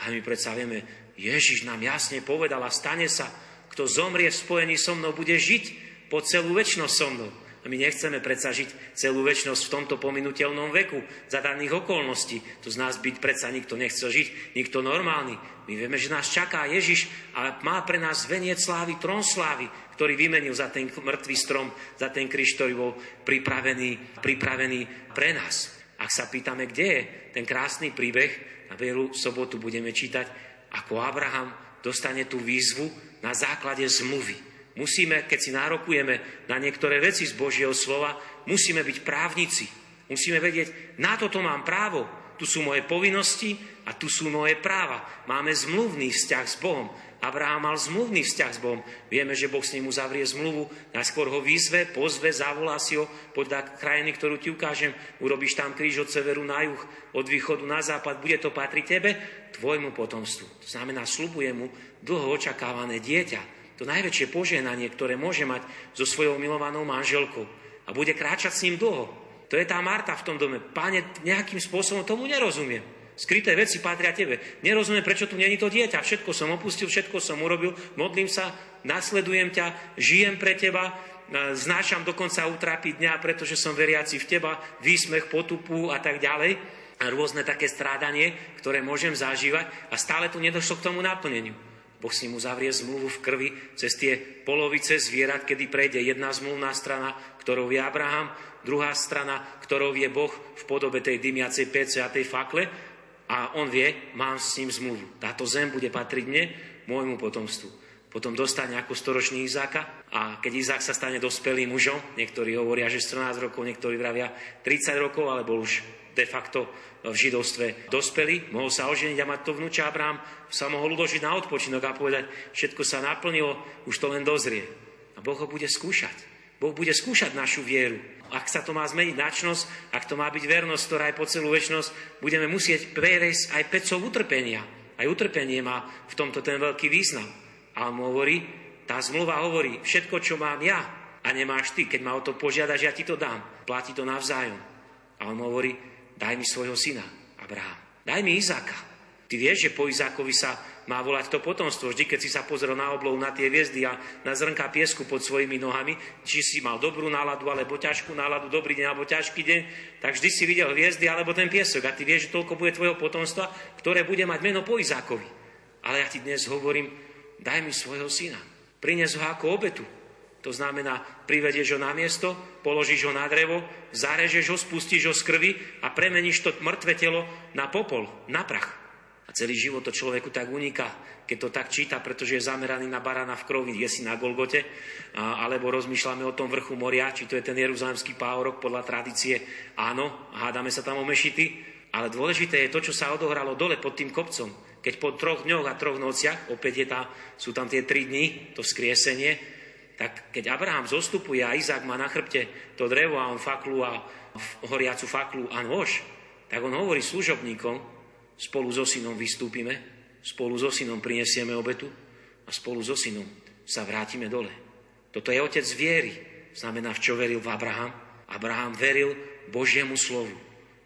A my predsa vieme, Ježiš nám jasne povedal a stane sa, kto zomrie v spojení so mnou, bude žiť po celú väčšnosť so mnou. A my nechceme predsa žiť celú väčšnosť v tomto pominutelnom veku, za daných okolností. To z nás byť predsa nikto nechce žiť, nikto normálny. My vieme, že nás čaká Ježiš, ale má pre nás veniec slávy, trón slávy, ktorý vymenil za ten mŕtvý strom, za ten kríž, ktorý bol pripravený, pripravený pre nás. Ak sa pýtame, kde je ten krásny príbeh, na Bielu sobotu budeme čítať, ako Abraham dostane tú výzvu na základe zmluvy Musíme, keď si nárokujeme na niektoré veci z Božieho slova, musíme byť právnici. Musíme vedieť, na toto mám právo, tu sú moje povinnosti a tu sú moje práva. Máme zmluvný vzťah s Bohom. Abraham mal zmluvný vzťah s Bohom. Vieme, že Boh s ním uzavrie zmluvu, najskôr ho vyzve, pozve, zavolá si ho podľa krajiny, ktorú ti ukážem. Urobíš tam kríž od severu na juh, od východu na západ, bude to patriť tebe, tvojmu potomstvu. To znamená, slubuje mu dlho očakávané dieťa, to najväčšie poženanie, ktoré môže mať so svojou milovanou manželkou. A bude kráčať s ním dlho. To je tá Marta v tom dome. Páne, nejakým spôsobom tomu nerozumiem. Skryté veci patria tebe. Nerozumiem, prečo tu není to dieťa. Všetko som opustil, všetko som urobil, modlím sa, nasledujem ťa, žijem pre teba, znášam dokonca utrapiť dňa, pretože som veriaci v teba, výsmech, potupu a tak ďalej. A rôzne také strádanie, ktoré môžem zažívať a stále tu nedošlo k tomu naplneniu. Boh s ním uzavrie zmluvu v krvi cez tie polovice zvierat, kedy prejde jedna zmluvná strana, ktorou je Abraham, druhá strana, ktorou je Boh v podobe tej dymiacej pece a tej fakle a on vie, mám s ním zmluvu. Táto zem bude patriť mne, môjmu potomstvu. Potom dostane ako storočný Izáka a keď Izák sa stane dospelým mužom, niektorí hovoria, že 14 rokov, niektorí vravia 30 rokov, alebo už de facto v židovstve dospelý, mohol sa oženiť a mať to vnúča Abraham, sa mohol uložiť na odpočinok a povedať, všetko sa naplnilo, už to len dozrie. A Boh ho bude skúšať. Boh bude skúšať našu vieru. Ak sa to má zmeniť na čnosť, ak to má byť vernosť, ktorá aj po celú väčnosť, budeme musieť prejsť aj pecov utrpenia. Aj utrpenie má v tomto ten veľký význam. A on hovorí, tá zmluva hovorí, všetko, čo mám ja a nemáš ty, keď ma o to požiadaš, ja ti to dám. Platí to navzájom. A on hovorí, daj mi svojho syna, Abraham. Daj mi Izáka. Ty vieš, že po Izákovi sa má volať to potomstvo. Vždy, keď si sa pozrel na oblov, na tie hviezdy a na zrnka piesku pod svojimi nohami, či si mal dobrú náladu alebo ťažkú náladu, dobrý deň alebo ťažký deň, tak vždy si videl hviezdy alebo ten piesok. A ty vieš, že toľko bude tvojho potomstva, ktoré bude mať meno po Izákovi. Ale ja ti dnes hovorím, daj mi svojho syna. Prines ho ako obetu. To znamená, privedieš ho na miesto, položíš ho na drevo, zarežeš ho, spustíš ho z krvi a premeníš to mŕtve telo na popol, na prach. A celý život to človeku tak uniká, keď to tak číta, pretože je zameraný na barana v krovi, je si na Golgote, alebo rozmýšľame o tom vrchu moria, či to je ten jeruzalemský pávorok podľa tradície. Áno, hádame sa tam o mešity, ale dôležité je to, čo sa odohralo dole pod tým kopcom. Keď po troch dňoch a troch nociach, opäť je tá, sú tam tie tri dni, to skriesenie, tak keď Abraham zostupuje a Izák má na chrbte to drevo a on faklu a horiacu faklu a nôž, tak on hovorí služobníkom, spolu so synom vystúpime, spolu so synom prinesieme obetu a spolu so synom sa vrátime dole. Toto je otec viery. Znamená, v čo veril v Abraham. Abraham veril Božiemu slovu.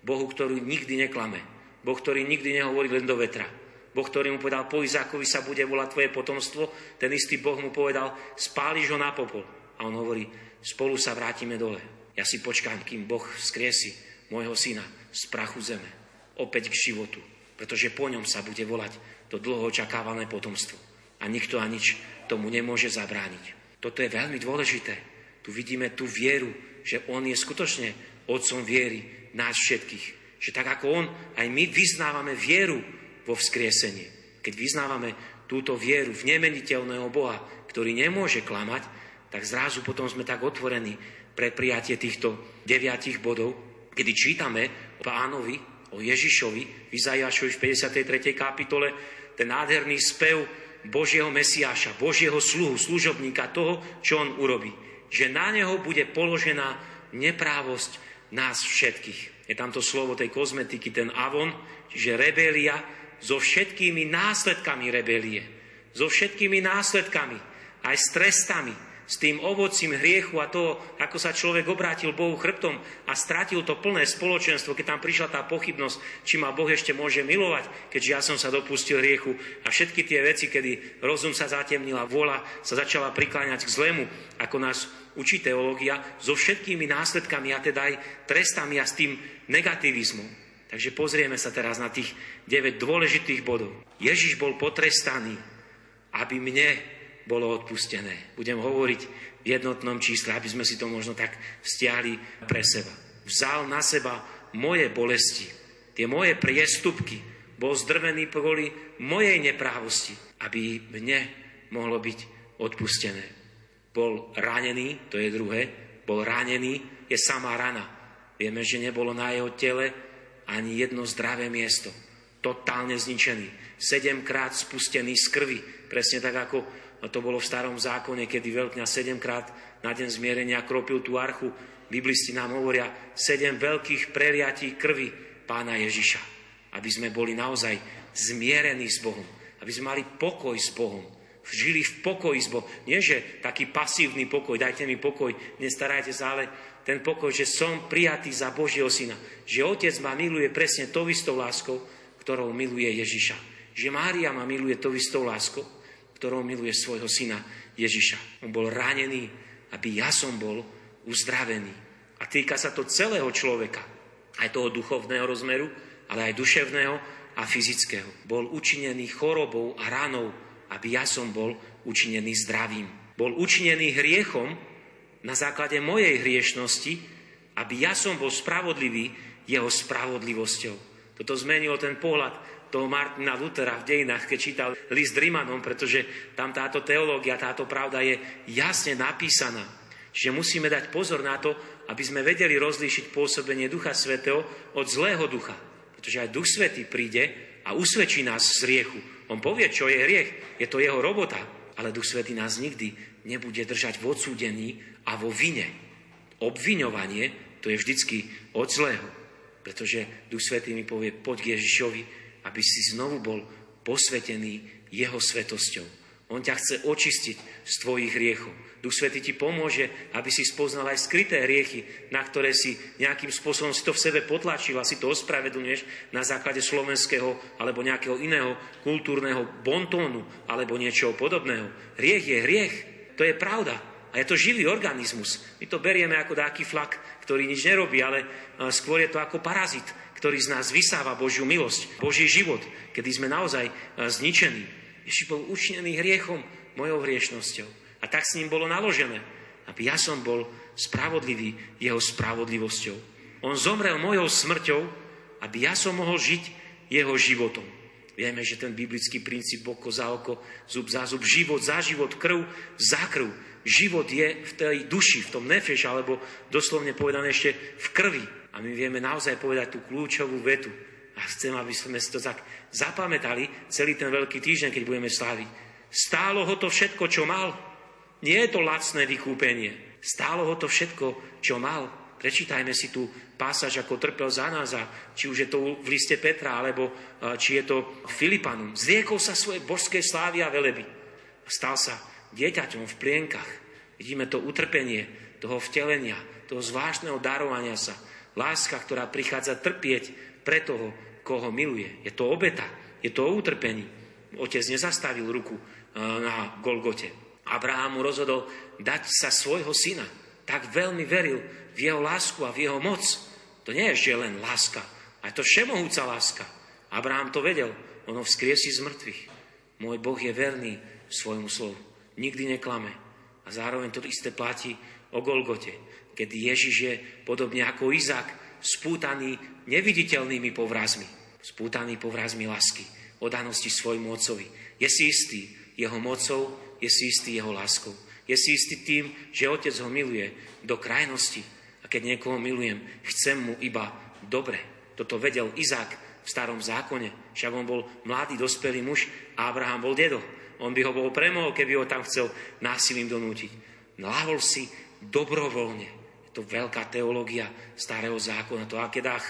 Bohu, ktorý nikdy neklame. Boh, ktorý nikdy nehovorí len do vetra. Boh, ktorý mu povedal, po Izákovi sa bude volať tvoje potomstvo, ten istý Boh mu povedal, spáliš ho na popol. A on hovorí, spolu sa vrátime dole. Ja si počkám, kým Boh skriesi môjho syna z prachu zeme. Opäť k životu. Pretože po ňom sa bude volať to dlho očakávané potomstvo. A nikto a nič tomu nemôže zabrániť. Toto je veľmi dôležité. Tu vidíme tú vieru, že On je skutočne Otcom viery nás všetkých. Že tak ako On, aj my vyznávame vieru vo vzkriesenie. Keď vyznávame túto vieru v nemeniteľného Boha, ktorý nemôže klamať, tak zrazu potom sme tak otvorení pre prijatie týchto deviatich bodov, kedy čítame o pánovi, o Ježišovi, v Izaiášovi v 53. kapitole, ten nádherný spev Božieho Mesiáša, Božieho sluhu, služobníka toho, čo on urobí. Že na neho bude položená neprávosť nás všetkých. Je tam to slovo tej kozmetiky, ten avon, čiže rebelia, so všetkými následkami rebelie, so všetkými následkami, aj s trestami, s tým ovocím hriechu a toho, ako sa človek obrátil Bohu chrbtom a stratil to plné spoločenstvo, keď tam prišla tá pochybnosť, či ma Boh ešte môže milovať, keďže ja som sa dopustil hriechu a všetky tie veci, kedy rozum sa zatemnila, vola sa začala prikláňať k zlému, ako nás učí teológia, so všetkými následkami a teda aj trestami a s tým negativizmom. Takže pozrieme sa teraz na tých 9 dôležitých bodov. Ježiš bol potrestaný, aby mne bolo odpustené. Budem hovoriť v jednotnom čísle, aby sme si to možno tak stiahli pre seba. Vzal na seba moje bolesti, tie moje priestupky, bol zdrvený kvôli mojej neprávosti, aby mne mohlo byť odpustené. Bol ranený, to je druhé, bol ranený, je samá rana. Vieme, že nebolo na jeho tele ani jedno zdravé miesto. Totálne zničený. Sedemkrát spustený z krvi. Presne tak, ako to bolo v starom zákone, kedy veľkňa sedemkrát na deň zmierenia kropil tú archu. Biblisti nám hovoria sedem veľkých preliatí krvi pána Ježiša. Aby sme boli naozaj zmierení s Bohom. Aby sme mali pokoj s Bohom. Žili v pokoji s Bohom. Nie, že taký pasívny pokoj, dajte mi pokoj, nestarajte sa, ale ten pokoj, že som prijatý za Božieho syna. Že Otec ma miluje presne tou istou láskou, ktorou miluje Ježiša. Že Mária ma miluje tou istou láskou, ktorou miluje svojho syna Ježiša. On bol ranený, aby ja som bol uzdravený. A týka sa to celého človeka. Aj toho duchovného rozmeru, ale aj duševného a fyzického. Bol učinený chorobou a ranou, aby ja som bol učinený zdravím. Bol učinený hriechom, na základe mojej hriešnosti, aby ja som bol spravodlivý jeho spravodlivosťou. Toto zmenilo ten pohľad toho Martina Lutera v dejinách, keď čítal list Rimanom, pretože tam táto teológia, táto pravda je jasne napísaná. Čiže musíme dať pozor na to, aby sme vedeli rozlíšiť pôsobenie Ducha Svetého od zlého ducha. Pretože aj Duch Svetý príde a usvedčí nás z riechu. On povie, čo je hriech. Je to jeho robota. Ale Duch Svetý nás nikdy nebude držať v odsúdení a vo vine. Obviňovanie to je vždycky od zlého. Pretože Duch Svetý mi povie, poď k Ježišovi, aby si znovu bol posvetený jeho svetosťou. On ťa chce očistiť z tvojich hriechov. Duch Svetý ti pomôže, aby si spoznal aj skryté hriechy, na ktoré si nejakým spôsobom si to v sebe potlačil a si to ospravedlňuješ na základe slovenského alebo nejakého iného kultúrneho bontónu alebo niečoho podobného. Hriech je hriech, to je pravda. A je to živý organizmus. My to berieme ako taký flak, ktorý nič nerobí, ale skôr je to ako parazit, ktorý z nás vysáva Božiu milosť, Boží život, kedy sme naozaj zničení. Ježiš bol učinený hriechom, mojou hriešnosťou. A tak s ním bolo naložené, aby ja som bol spravodlivý jeho spravodlivosťou. On zomrel mojou smrťou, aby ja som mohol žiť jeho životom. Vieme, že ten biblický princíp oko za oko, zub za zub, život za život, krv za krv, život je v tej duši, v tom nefeš, alebo doslovne povedané ešte v krvi. A my vieme naozaj povedať tú kľúčovú vetu. A chcem, aby sme si to tak zapamätali celý ten veľký týždeň, keď budeme sláviť. Stálo ho to všetko, čo mal. Nie je to lacné vykúpenie. Stálo ho to všetko, čo mal. Prečítajme si tu pásaž, ako trpel za nás, a či už je to v liste Petra, alebo či je to Filipanum. Zriekol sa svoje božské slávy a veleby. Stal sa dieťaťom v plienkach. Vidíme to utrpenie toho vtelenia, toho zvláštneho darovania sa. Láska, ktorá prichádza trpieť pre toho, koho miluje. Je to obeta, je to o utrpení. Otec nezastavil ruku na Golgote. Abraham mu rozhodol dať sa svojho syna. Tak veľmi veril v jeho lásku a v jeho moc. To nie je, že len láska, ale to všemohúca láska. Abraham to vedel, ono vzkriesi z mŕtvych. Môj Boh je verný svojmu slovu. Nikdy neklame. A zároveň to isté platí o Golgote, keď Ježiš je podobne ako Izák spútaný neviditeľnými povrazmi. Spútaný povrazmi lásky, odanosti svojmu otcovi. Je si istý jeho mocou, je si istý jeho láskou. Je si istý tým, že otec ho miluje do krajnosti. A keď niekoho milujem, chcem mu iba dobre. Toto vedel Izák v starom zákone. Však on bol mladý, dospelý muž a Abraham bol dedo. On by ho bol premohol, keby ho tam chcel násilím donútiť. Lahol si dobrovoľne. Je to veľká teológia starého zákona. To akedách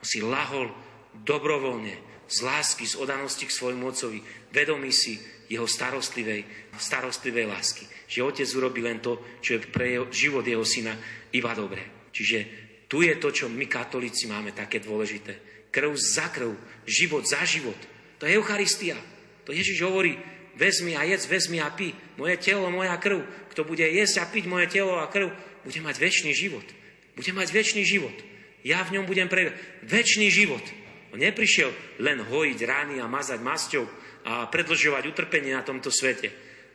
on si lahol dobrovoľne, z lásky, z odanosti k svojmu otcovi, vedomí si jeho starostlivej, starostlivej lásky. Že otec urobí len to, čo je pre jeho, život jeho syna iba dobre. Čiže tu je to, čo my katolíci máme také dôležité. Krv za krv, život za život. To je Eucharistia. To Ježiš hovorí, vezmi a jedz, vezmi a pí. Moje telo, moja krv. Kto bude jesť a piť moje telo a krv, bude mať väčší život. Bude mať väčší život. Ja v ňom budem pre väčší život. On neprišiel len hojiť rány a mazať masťou a predlžovať utrpenie na tomto svete.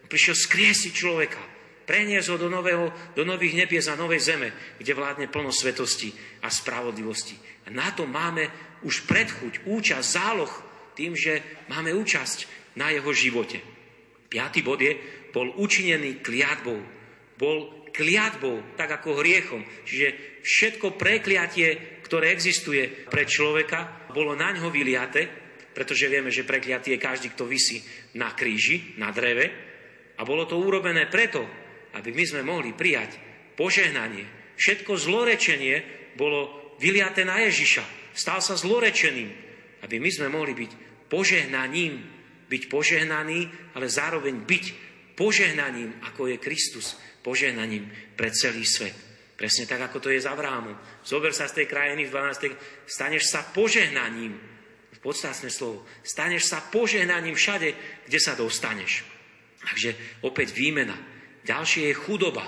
On prišiel skriesiť človeka preniesť ho do, nového, do nových nebies a novej zeme, kde vládne plno svetosti a spravodlivosti. A na to máme už predchuť, účasť, záloh tým, že máme účasť na jeho živote. Piatý bod je, bol učinený kliatbou. Bol kliatbou, tak ako hriechom. Čiže všetko prekliatie, ktoré existuje pre človeka, bolo na ňo vyliate, pretože vieme, že prekliatý je každý, kto vysí na kríži, na dreve. A bolo to urobené preto, aby my sme mohli prijať požehnanie. Všetko zlorečenie bolo vyliaté na Ježiša. Stal sa zlorečeným, aby my sme mohli byť požehnaním, byť požehnaný, ale zároveň byť požehnaním, ako je Kristus, požehnaním pre celý svet. Presne tak, ako to je z Avrámu. Zober sa z tej krajiny v 12. Staneš sa požehnaním. Podstatné slovo. Staneš sa požehnaním všade, kde sa dostaneš. Takže opäť výmena. Ďalšie je chudoba,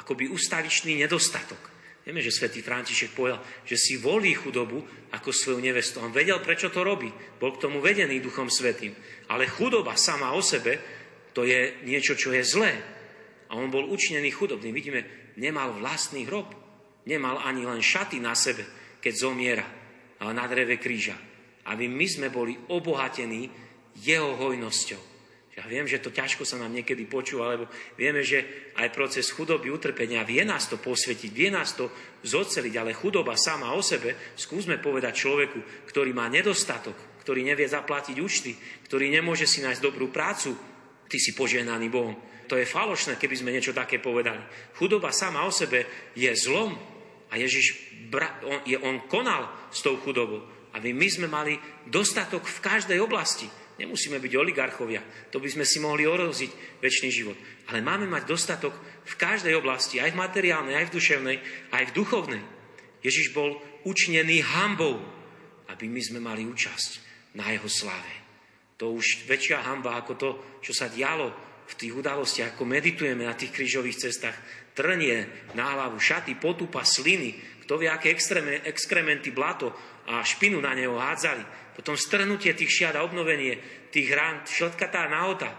akoby ustavičný nedostatok. Vieme, že svätý František povedal, že si volí chudobu ako svoju nevestu. On vedel, prečo to robí. Bol k tomu vedený Duchom Svetým. Ale chudoba sama o sebe, to je niečo, čo je zlé. A on bol učinený chudobný. Vidíme, nemal vlastný hrob. Nemal ani len šaty na sebe, keď zomiera na dreve kríža. Aby my sme boli obohatení jeho hojnosťou. Ja viem, že to ťažko sa nám niekedy počúva, lebo vieme, že aj proces chudoby, utrpenia vie nás to posvetiť, vie nás to zoceliť, ale chudoba sama o sebe, skúsme povedať človeku, ktorý má nedostatok, ktorý nevie zaplatiť účty, ktorý nemôže si nájsť dobrú prácu, ty si požehnaný Bohom. To je falošné, keby sme niečo také povedali. Chudoba sama o sebe je zlom a Ježiš on, je, on konal s tou chudobou. Aby my sme mali dostatok v každej oblasti. Nemusíme byť oligarchovia, to by sme si mohli oroziť väčší život. Ale máme mať dostatok v každej oblasti, aj v materiálnej, aj v duševnej, aj v duchovnej. Ježiš bol učinený hambou, aby my sme mali účasť na jeho sláve. To už väčšia hamba ako to, čo sa dialo v tých udalostiach, ako meditujeme na tých krížových cestách. Trnie na hlavu, šaty, potupa, sliny, kto vie, aké exkrementy, blato a špinu na neho hádzali potom strhnutie tých šiat a obnovenie tých rán, šletkatá nahota.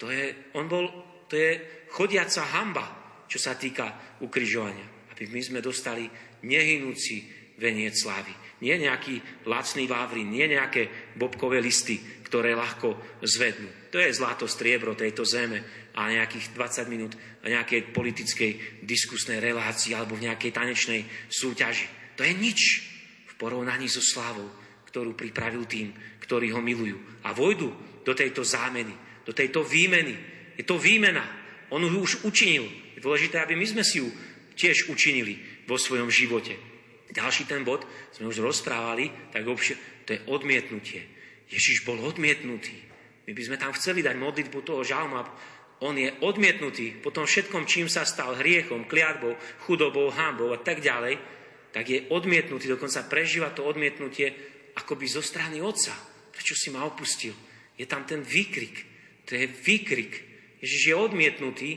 To je, on bol, to je chodiaca hamba, čo sa týka ukrižovania. Aby my sme dostali nehynúci veniec slávy. Nie nejaký lacný vávrin, nie nejaké bobkové listy, ktoré ľahko zvednú. To je zlato striebro tejto zeme a nejakých 20 minút nejakej politickej diskusnej relácii alebo v nejakej tanečnej súťaži. To je nič v porovnaní so slávou, ktorú pripravil tým, ktorí ho milujú. A vojdu do tejto zámeny, do tejto výmeny. Je to výmena. On ju už učinil. Je dôležité, aby my sme si ju tiež učinili. vo svojom živote. Ďalší ten bod, sme už rozprávali, tak to je odmietnutie. Ježiš bol odmietnutý. My by sme tam chceli dať modlitbu toho žalmu on je odmietnutý po tom všetkom, čím sa stal hriechom, kliatbou, chudobou, hambou a tak ďalej, tak je odmietnutý, dokonca prežíva to odmietnutie akoby zo strany otca. Prečo si ma opustil? Je tam ten výkrik. To je výkrik. Ježiš je odmietnutý,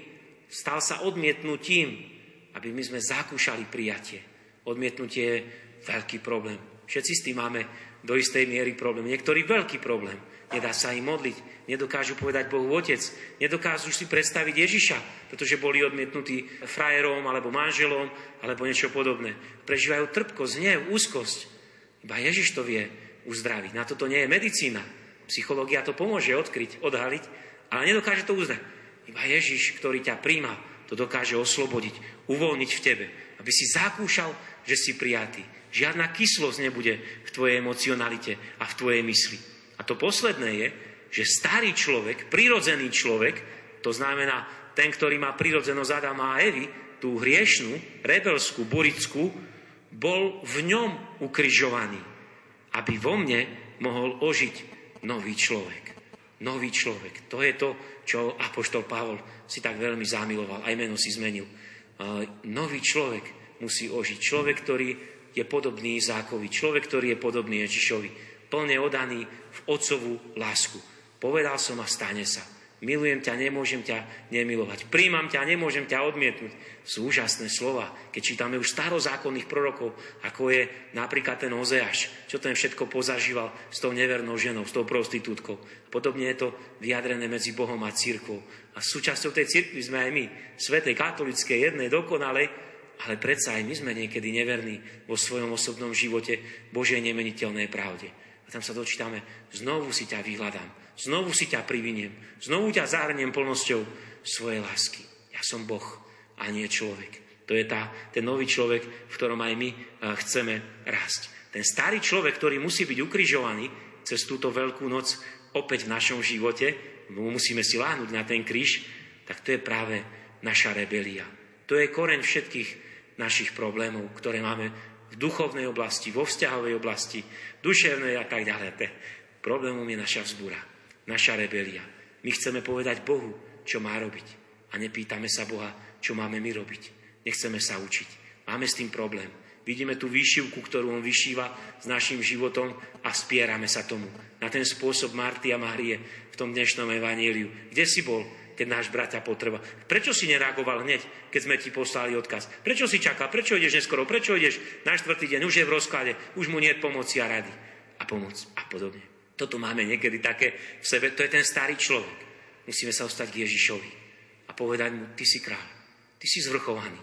stal sa odmietnutím, aby my sme zakúšali prijatie. Odmietnutie je veľký problém. Všetci s tým máme do istej miery problém. Niektorý veľký problém. Nedá sa im modliť. Nedokážu povedať Bohu Otec. Nedokážu si predstaviť Ježiša, pretože boli odmietnutí frajerom alebo manželom alebo niečo podobné. Prežívajú trpko, znev, úzkosť. Iba Ježiš to vie uzdraviť. Na toto nie je medicína. Psychológia to pomôže odkryť, odhaliť, ale nedokáže to uzdraviť. Iba Ježiš, ktorý ťa príjma, to dokáže oslobodiť, uvoľniť v tebe, aby si zakúšal, že si prijatý. Žiadna kyslosť nebude v tvojej emocionalite a v tvojej mysli. A to posledné je, že starý človek, prirodzený človek, to znamená ten, ktorý má prirodzenosť Adama a Evy, tú hriešnú, rebelskú, burickú, bol v ňom ukrižovaný, aby vo mne mohol ožiť nový človek. Nový človek. To je to, čo Apoštol Pavol si tak veľmi zamiloval. Aj meno si zmenil. Nový človek musí ožiť. Človek, ktorý je podobný Izákovi. Človek, ktorý je podobný Ježišovi. Plne odaný v otcovú lásku. Povedal som a stane sa. Milujem ťa, nemôžem ťa nemilovať. Príjmam ťa, nemôžem ťa odmietnúť. Sú úžasné slova, keď čítame už starozákonných prorokov, ako je napríklad ten Ozeáš, čo ten všetko pozažíval s tou nevernou ženou, s tou prostitútkou. Podobne je to vyjadrené medzi Bohom a církvou. A súčasťou tej církvy sme aj my, svetej, katolickej, jednej, dokonalej, ale predsa aj my sme niekedy neverní vo svojom osobnom živote Božej nemeniteľnej pravde. A tam sa dočítame, znovu si ťa vyhľadám, znovu si ťa priviniem, znovu ťa zahrniem plnosťou svojej lásky. Ja som Boh a nie človek. To je tá, ten nový človek, v ktorom aj my chceme rásť. Ten starý človek, ktorý musí byť ukrižovaný cez túto veľkú noc opäť v našom živote, musíme si láhnuť na ten kríž, tak to je práve naša rebelia. To je koreň všetkých našich problémov, ktoré máme v duchovnej oblasti, vo vzťahovej oblasti, duševnej a tak ďalej. Problémom je naša vzbúra, naša rebelia. My chceme povedať Bohu, čo má robiť. A nepýtame sa Boha, čo máme my robiť. Nechceme sa učiť. Máme s tým problém. Vidíme tú výšivku, ktorú on vyšíva s našim životom a spierame sa tomu. Na ten spôsob Marty a Márie v tom dnešnom evaníliu. Kde si bol? Keď náš bratia potreba. Prečo si nereagoval hneď, keď sme ti poslali odkaz? Prečo si čakal? Prečo ideš neskoro? Prečo ideš na štvrtý deň? Už je v rozklade, už mu nie je pomoci a rady. A pomoc a podobne. Toto máme niekedy také v sebe, to je ten starý človek. Musíme sa ostať k Ježišovi a povedať mu, ty si kráľ, ty si zvrchovaný,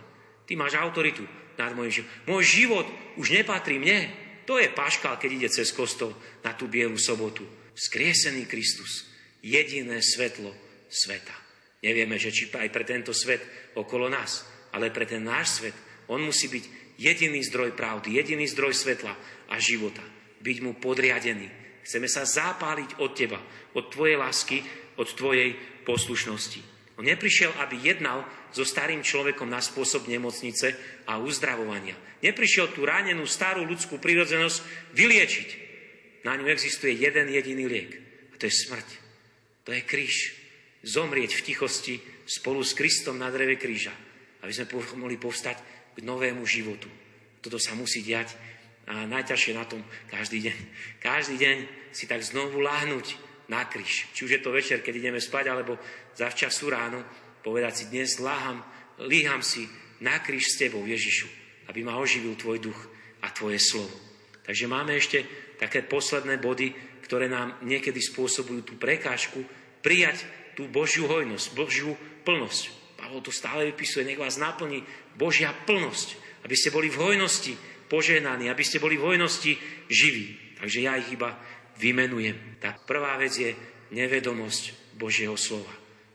ty máš autoritu nad môjim životom. Môj život už nepatrí mne. To je paškal, keď ide cez kostol na tú bielu sobotu. Skriesený Kristus, jediné svetlo sveta. Nevieme, že či aj pre tento svet okolo nás, ale pre ten náš svet, on musí byť jediný zdroj pravdy, jediný zdroj svetla a života. Byť mu podriadený. Chceme sa zapáliť od teba, od tvojej lásky, od tvojej poslušnosti. On neprišiel, aby jednal so starým človekom na spôsob nemocnice a uzdravovania. Neprišiel tú ranenú starú ľudskú prírodzenosť vyliečiť. Na ňu existuje jeden jediný liek. A to je smrť. To je kríž zomrieť v tichosti spolu s Kristom na dreve kríža, aby sme mohli povstať k novému životu. Toto sa musí diať a najťažšie na tom každý deň. Každý deň si tak znovu láhnuť na kríž. Či už je to večer, keď ideme spať, alebo zavčasu ráno, povedať si dnes láham, líham si na kríž s tebou, Ježišu, aby ma oživil tvoj duch a tvoje slovo. Takže máme ešte také posledné body, ktoré nám niekedy spôsobujú tú prekážku prijať tú Božiu hojnosť, Božiu plnosť. Pavol to stále vypisuje, nech vás naplní Božia plnosť, aby ste boli v hojnosti poženaní, aby ste boli v hojnosti živí. Takže ja ich iba vymenujem. Tá prvá vec je nevedomosť Božieho slova.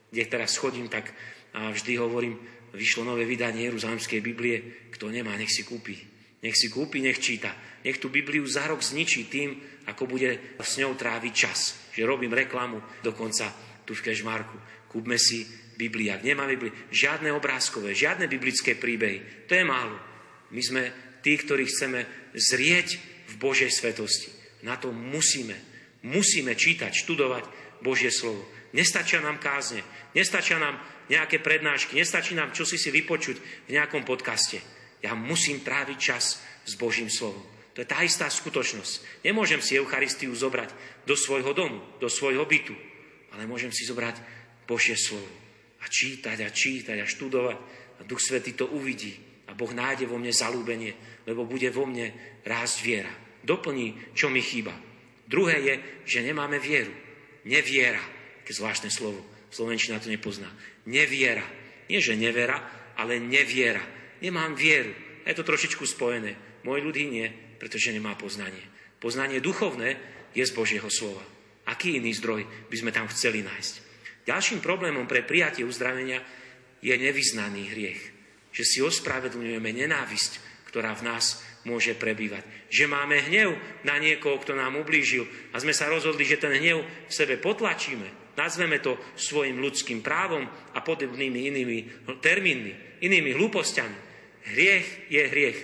Kde teraz chodím, tak a vždy hovorím, vyšlo nové vydanie Jeruzalemskej Biblie, kto nemá, nech si kúpi. Nech si kúpi, nech číta. Nech tú Bibliu za rok zničí tým, ako bude s ňou tráviť čas. Že robím reklamu dokonca tu v Kežmarku. Kúpme si Biblia. Ak nemá Biblia, žiadne obrázkové, žiadne biblické príbehy. To je málo. My sme tí, ktorí chceme zrieť v Božej svetosti. Na to musíme, musíme čítať, študovať Božie slovo. Nestačia nám kázne, nestačia nám nejaké prednášky, nestačí nám čosi si vypočuť v nejakom podcaste. Ja musím tráviť čas s Božím slovom. To je tá istá skutočnosť. Nemôžem si Eucharistiu zobrať do svojho domu, do svojho bytu, ale môžem si zobrať Božie slovo a čítať a čítať a študovať a Duch Svetý to uvidí a Boh nájde vo mne zalúbenie, lebo bude vo mne rásť viera. Doplní, čo mi chýba. Druhé je, že nemáme vieru. Neviera. Také zvláštne slovo. Slovenčina to nepozná. Neviera. Nie, že nevera, ale neviera. Nemám vieru. Je to trošičku spojené. Môj ľudí nie, pretože nemá poznanie. Poznanie duchovné je z Božieho slova. Aký iný zdroj by sme tam chceli nájsť? Ďalším problémom pre prijatie uzdravenia je nevyznaný hriech. Že si ospravedlňujeme nenávisť, ktorá v nás môže prebývať. Že máme hnev na niekoho, kto nám ublížil a sme sa rozhodli, že ten hnev v sebe potlačíme. Nazveme to svojim ľudským právom a podobnými inými termínmi, inými hlúpostiami. Hriech je hriech.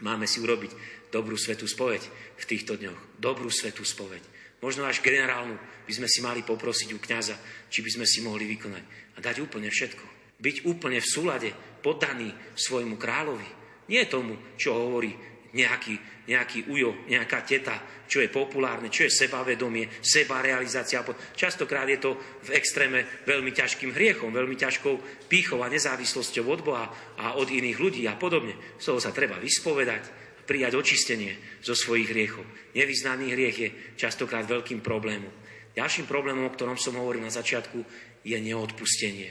Máme si urobiť dobrú svetú spoveď v týchto dňoch. Dobrú svetú spoveď. Možno až generálnu by sme si mali poprosiť u kňaza, či by sme si mohli vykonať. A dať úplne všetko. Byť úplne v súlade, poddaný svojmu kráľovi. Nie tomu, čo hovorí nejaký, nejaký ujo, nejaká teta, čo je populárne, čo je sebavedomie, sebarealizácia. Častokrát je to v extréme veľmi ťažkým hriechom, veľmi ťažkou pýchou a nezávislosťou od Boha a od iných ľudí a podobne. Z toho sa treba vyspovedať, prijať očistenie zo svojich hriechov. Nevyznaný hriech je častokrát veľkým problémom. Ďalším problémom, o ktorom som hovoril na začiatku, je neodpustenie.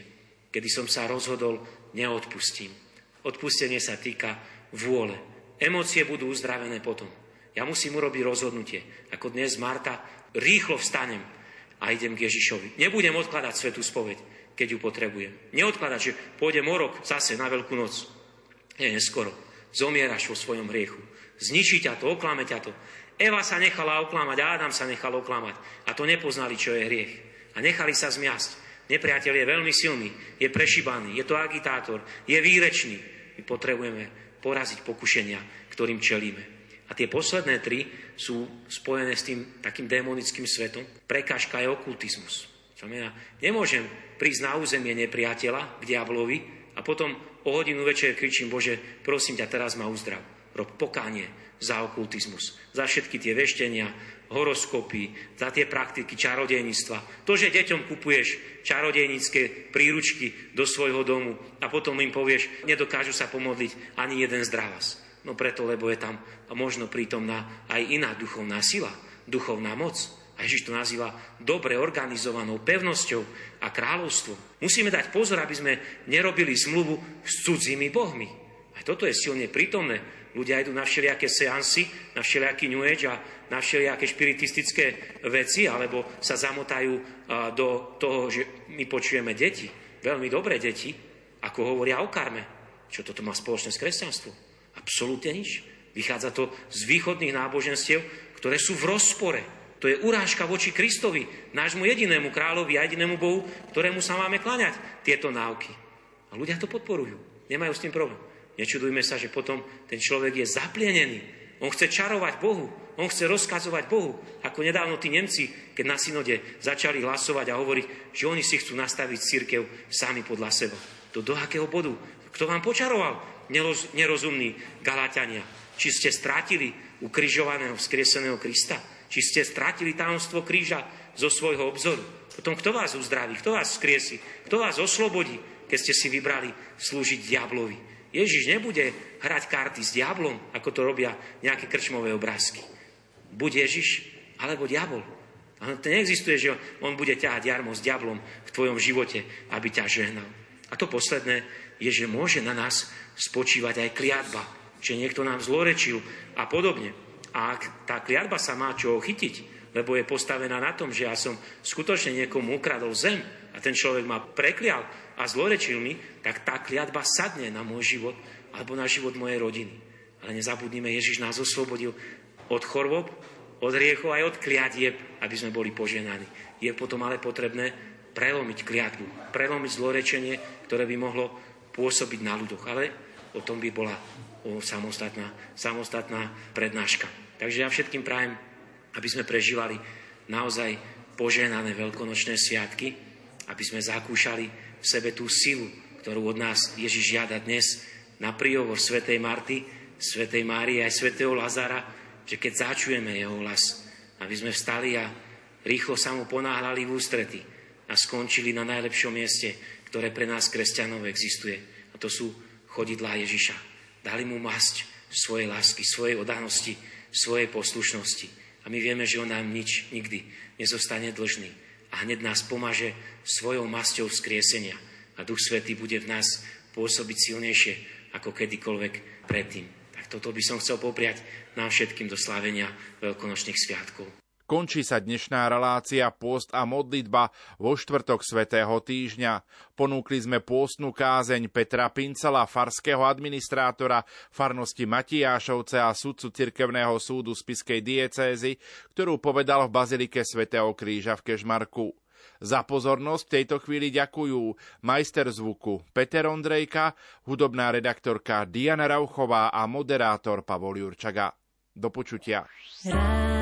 Kedy som sa rozhodol, neodpustím. Odpustenie sa týka vôle. Emócie budú uzdravené potom. Ja musím urobiť rozhodnutie. Ako dnes Marta, rýchlo vstanem a idem k Ježišovi. Nebudem odkladať svetú spoveď, keď ju potrebujem. Neodkladať, že pôjdem o rok zase na Veľkú noc. Nie, neskoro. Zomieraš vo svojom hriechu. Zničí ťa to, oklame ťa to. Eva sa nechala oklamať, Adam sa nechal oklamať. A to nepoznali, čo je hriech. A nechali sa zmiasť. Nepriateľ je veľmi silný, je prešibaný, je to agitátor, je výrečný. My potrebujeme poraziť pokušenia, ktorým čelíme. A tie posledné tri sú spojené s tým takým démonickým svetom. Prekážka je okultizmus. Znamená, nemôžem prísť na územie nepriateľa k diablovi a potom o hodinu večer kričím, Bože, prosím ťa, teraz ma uzdrav. Rob pokánie za okultizmus, za všetky tie veštenia, horoskopy, za tie praktiky čarodejníctva. To, že deťom kupuješ čarodejnícke príručky do svojho domu a potom im povieš, nedokážu sa pomodliť ani jeden zdravas. No preto, lebo je tam možno prítomná aj iná duchovná sila, duchovná moc. A Ježiš to nazýva dobre organizovanou pevnosťou a kráľovstvom. Musíme dať pozor, aby sme nerobili zmluvu s cudzími bohmi. Aj toto je silne prítomné. Ľudia idú na všelijaké seansy, na všelijaký New Age a na všelijaké špiritistické veci, alebo sa zamotajú do toho, že my počujeme deti. Veľmi dobré deti, ako hovoria o karme. Čo toto má spoločné s kresťanstvom? Absolútne nič. Vychádza to z východných náboženstiev, ktoré sú v rozpore. To je urážka voči Kristovi, nášmu jedinému kráľovi a jedinému Bohu, ktorému sa máme kláňať tieto náuky. A ľudia to podporujú. Nemajú s tým problém. Nečudujme sa, že potom ten človek je zaplienený. On chce čarovať Bohu. On chce rozkazovať Bohu. Ako nedávno tí Nemci, keď na synode začali hlasovať a hovoriť, že oni si chcú nastaviť církev sami podľa seba. To do akého bodu? Kto vám počaroval? nerozumní Galatania. Či ste strátili ukrižovaného, vzkrieseného Krista? Či ste strátili tajomstvo kríža zo svojho obzoru? Potom kto vás uzdraví? Kto vás skriesi? Kto vás oslobodí, keď ste si vybrali slúžiť diablovi? Ježiš nebude hrať karty s diablom, ako to robia nejaké krčmové obrázky. Buď Ježiš, alebo diabol. Ale to neexistuje, že on bude ťahať jarmo s diablom v tvojom živote, aby ťa žehnal. A to posledné je, že môže na nás spočívať aj kliatba, že niekto nám zlorečil a podobne. A ak tá kliatba sa má čo chytiť, lebo je postavená na tom, že ja som skutočne niekomu ukradol zem a ten človek ma preklial a zlorečil mi, tak tá kliatba sadne na môj život alebo na život mojej rodiny. Ale nezabudnime, Ježiš nás oslobodil od chorôb, od riechov aj od kliatieb, aby sme boli poženaní. Je potom ale potrebné prelomiť kliatbu, prelomiť zlorečenie, ktoré by mohlo pôsobiť na ľudoch. Ale O tom by bola samostatná, samostatná prednáška. Takže ja všetkým prajem, aby sme prežívali naozaj poženané veľkonočné sviatky, aby sme zakúšali v sebe tú silu, ktorú od nás Ježiš žiada dnes na príhovor svätej Marty, svätej Márie aj svätého Lazara, že keď začujeme jeho hlas, aby sme vstali a rýchlo sa mu ponáhľali v ústrety a skončili na najlepšom mieste, ktoré pre nás kresťanov existuje. A to sú chodidlá Ježiša. Dali mu masť svojej lásky, svojej odanosti, svojej poslušnosti. A my vieme, že on nám nič nikdy nezostane dlžný. A hneď nás pomaže svojou masťou vzkriesenia. A Duch Svetý bude v nás pôsobiť silnejšie ako kedykoľvek predtým. Tak toto by som chcel popriať nám všetkým do slávenia veľkonočných sviatkov. Končí sa dnešná relácia Post a modlitba vo štvrtok svätého týždňa. Ponúkli sme pôstnu kázeň Petra Pincela, farského administrátora farnosti Matiášovce a sudcu Cirkevného súdu Spiskej diecézy, ktorú povedal v Bazilike svätého Kríža v Kežmarku. Za pozornosť v tejto chvíli ďakujú majster zvuku Peter Ondrejka, hudobná redaktorka Diana Rauchová a moderátor Pavol Jurčaga. Do počutia. Rád.